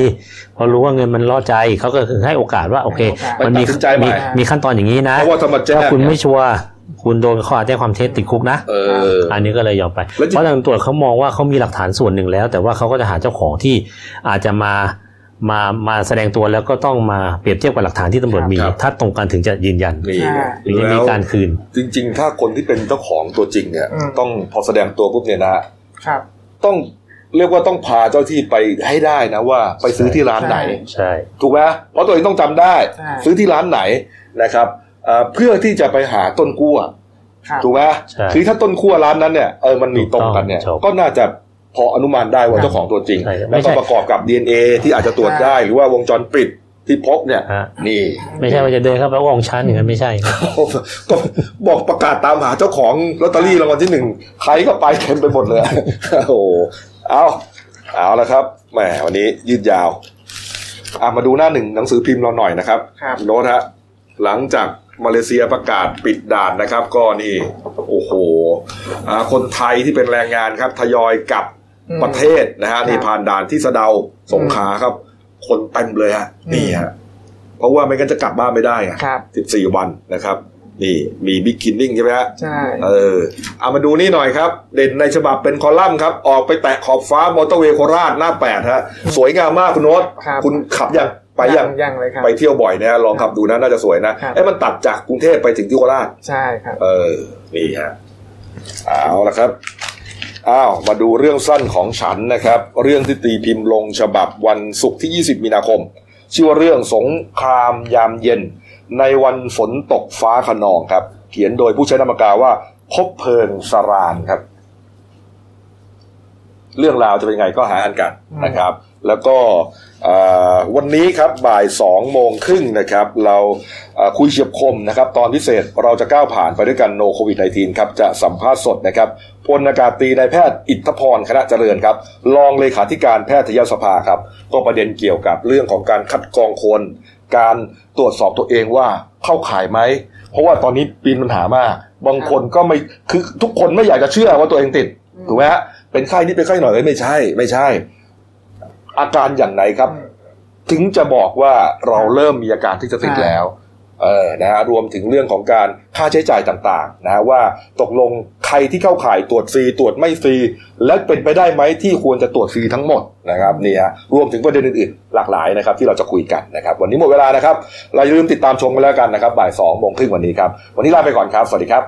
เพราะรู้ว่าเงินมันล่อใจเขาก็คือให้โอกาสว่าโอเคให้โอกาสมันมีไปตัดสินใจใหม่มีมีขั้นตอนอย่างนี้นะเพราะว่าถ้ามาแจ้งถ้าคุณไม่ชัวร์คุณโดนข้อหาแจ้งความเท็จติดคุกนะเอออันนี้ก็เลยยอมไปแล้วจริงเพราะทางตำรวจเขามองว่าเขามีหลักฐานส่วนหนึ่งแล้ว แต่ว่าเขาก็จะหาเจ้าของที่อาจจะมา มามาแสดงตัวแล้วก็ต้องมาเปรียบเทียบกับหลักฐานที่ตำรวจมีครับถ้าตรงกันถึงจะยืนยันนี่ไงถึงจะมีการคืน จริง ๆ ถ้าคนที่เป็นเจ้าของตัวจริงเนี่ยอืมต้องพอแสดงตัวปุ๊บเนี่ยนะครับ ต้องเรียกว่าต้องพาเจ้าที่ไปให้ได้นะว่า ไปซื้อที่ร้านไหนใช่ใช่ถูกไหมเพราะตัวเองต้องจำได้ใช่ซื้อที่ร้านไหนนะครับเอ่อเพื่อที่จะไปหาต้นกั้วครับถูกไหมใช่คือถ้าต้นขั้วร้านนั้นเนี่ยเออมันมีตรงกันเนี่ยถูกต้องก็น่าจะ พออนุมานได้ว่าเจ้าของตัวจริงใช่ไม่แล้วใช่ก็ประกอบกับ DNA ที่อาจจะตรวจได้หรือว่าวงจรปิดที่พบเนี่ยฮะนี่ ไม่ใช่ว่าจะเดินเข้าไปวองชั้นอย่างนั้นไม่ใช่ครับก็บอกประกาศตามหาเจ้าของลอตเตอรี่รางวัลที่หนึ่งใครก็ไปเต็มไปหมดเลยโอ้โหเอาเอาละครับแหมวันนี้ยืดยาวอะมาดูหน้าหนึ่งหนังสือพิมพ์เราหน่อยนะครับครับโน้ตฮะหลังจากมาเลเซียประกาศปิดด่านนะครับ ก็นี่ โอ้โหอ่าคนไทยที่เป็นแรงงานครับ ทยอยกลับอืม ประเทศนะฮะครับนี่ผ่านด่านที่สะเดาสงขลาครับ คนเต็มเลยฮะอืมนี่ฮะเพราะว่าไม่งั้นจะกลับบ้านไม่ได้ไงครับสิบสี่วันนะครับ นี่มีบิ๊กคินนิ่งใช่ไหมฮะใช่เออเอามาดูนี่หน่อยครับ เด่นในฉบับเป็นคอลัมน์ครับ ออกไปแตะขอบฟ้ามอเตอร์เวย์โคราชหน้าแปดฮะ สวยงามมากคุณโน้ตครับคุณขับยังไปยังยังเลยครับไปเที่ยวบ่อยนะฮะลองขับดูนะน่าจะสวยนะครับเอ้มันตัดจากกรุงเทพไปถึงที่โคราชใช่ครับ เออนี่ฮะเอาละครับ อ้าวมาดูเรื่องสั้นของฉันนะครับ เรื่องที่ตีพิมพ์ลงฉบับวันศุกร์ที่ 20 มีนาคม ชื่อว่าเรื่องสงครามยามเย็น ในวันฝนตกฟ้าขนองครับ เขียนโดยผู้ใช้นามปากกาว่าพบเพลิงสรานครับ เรื่องราวจะเป็นไงก็หาอ่านกันนะครับ แล้วก็วันนี้ครับบ่ายสองโมงครึ่งนะครับ เราคุยเฉียบคมนะครับ ตอนพิเศษเราจะก้าวผ่านไปด้วยกันโนโควิด -19 ครับ จะสัมภาษณ์สดนะครับพลอากาศตรีนายแพทย์อิทธพรคณะเจริญครับ รองเลขาธิการแพทยสภาครับ ก็ประเด็นเกี่ยวกับเรื่องของการคัดกรองคน การตรวจสอบตัวเองว่าเข้าข่ายไหม เพราะว่าตอนนี้ปีนปัญหามากบางคนก็ไม่คือทุกคนไม่อยากจะเชื่อว่าตัวเองติดถูกไหมฮะเป็นไข้นิดเป็นไข้หน่อยเอ้ยไม่ใช่ ไม่ใช่ อาการอย่างไหนครับ ถึงจะบอกว่าเราเริ่มมีอาการที่จะติดใช่แล้วเออนะฮะรวมถึงเรื่องของการค่าใช้จ่ายต่างๆนะฮะว่าตกลงใครที่เข้าข่ายตรวจฟรีตรวจไม่ฟรี และเป็นไปได้ไหมที่ควรจะตรวจฟรีทั้งหมดนะครับนี่ฮะรวมถึงประเด็นอื่นๆ หลากหลายนะครับ ที่เราจะคุยกันนะครับ วันนี้หมดเวลานะครับ เราอย่าลืมติดตามชมกันแล้วกันนะครับบ่ายสองโมงครึ่งวันนี้ครับ วันนี้ลาไปก่อนครับ สวัสดีครับ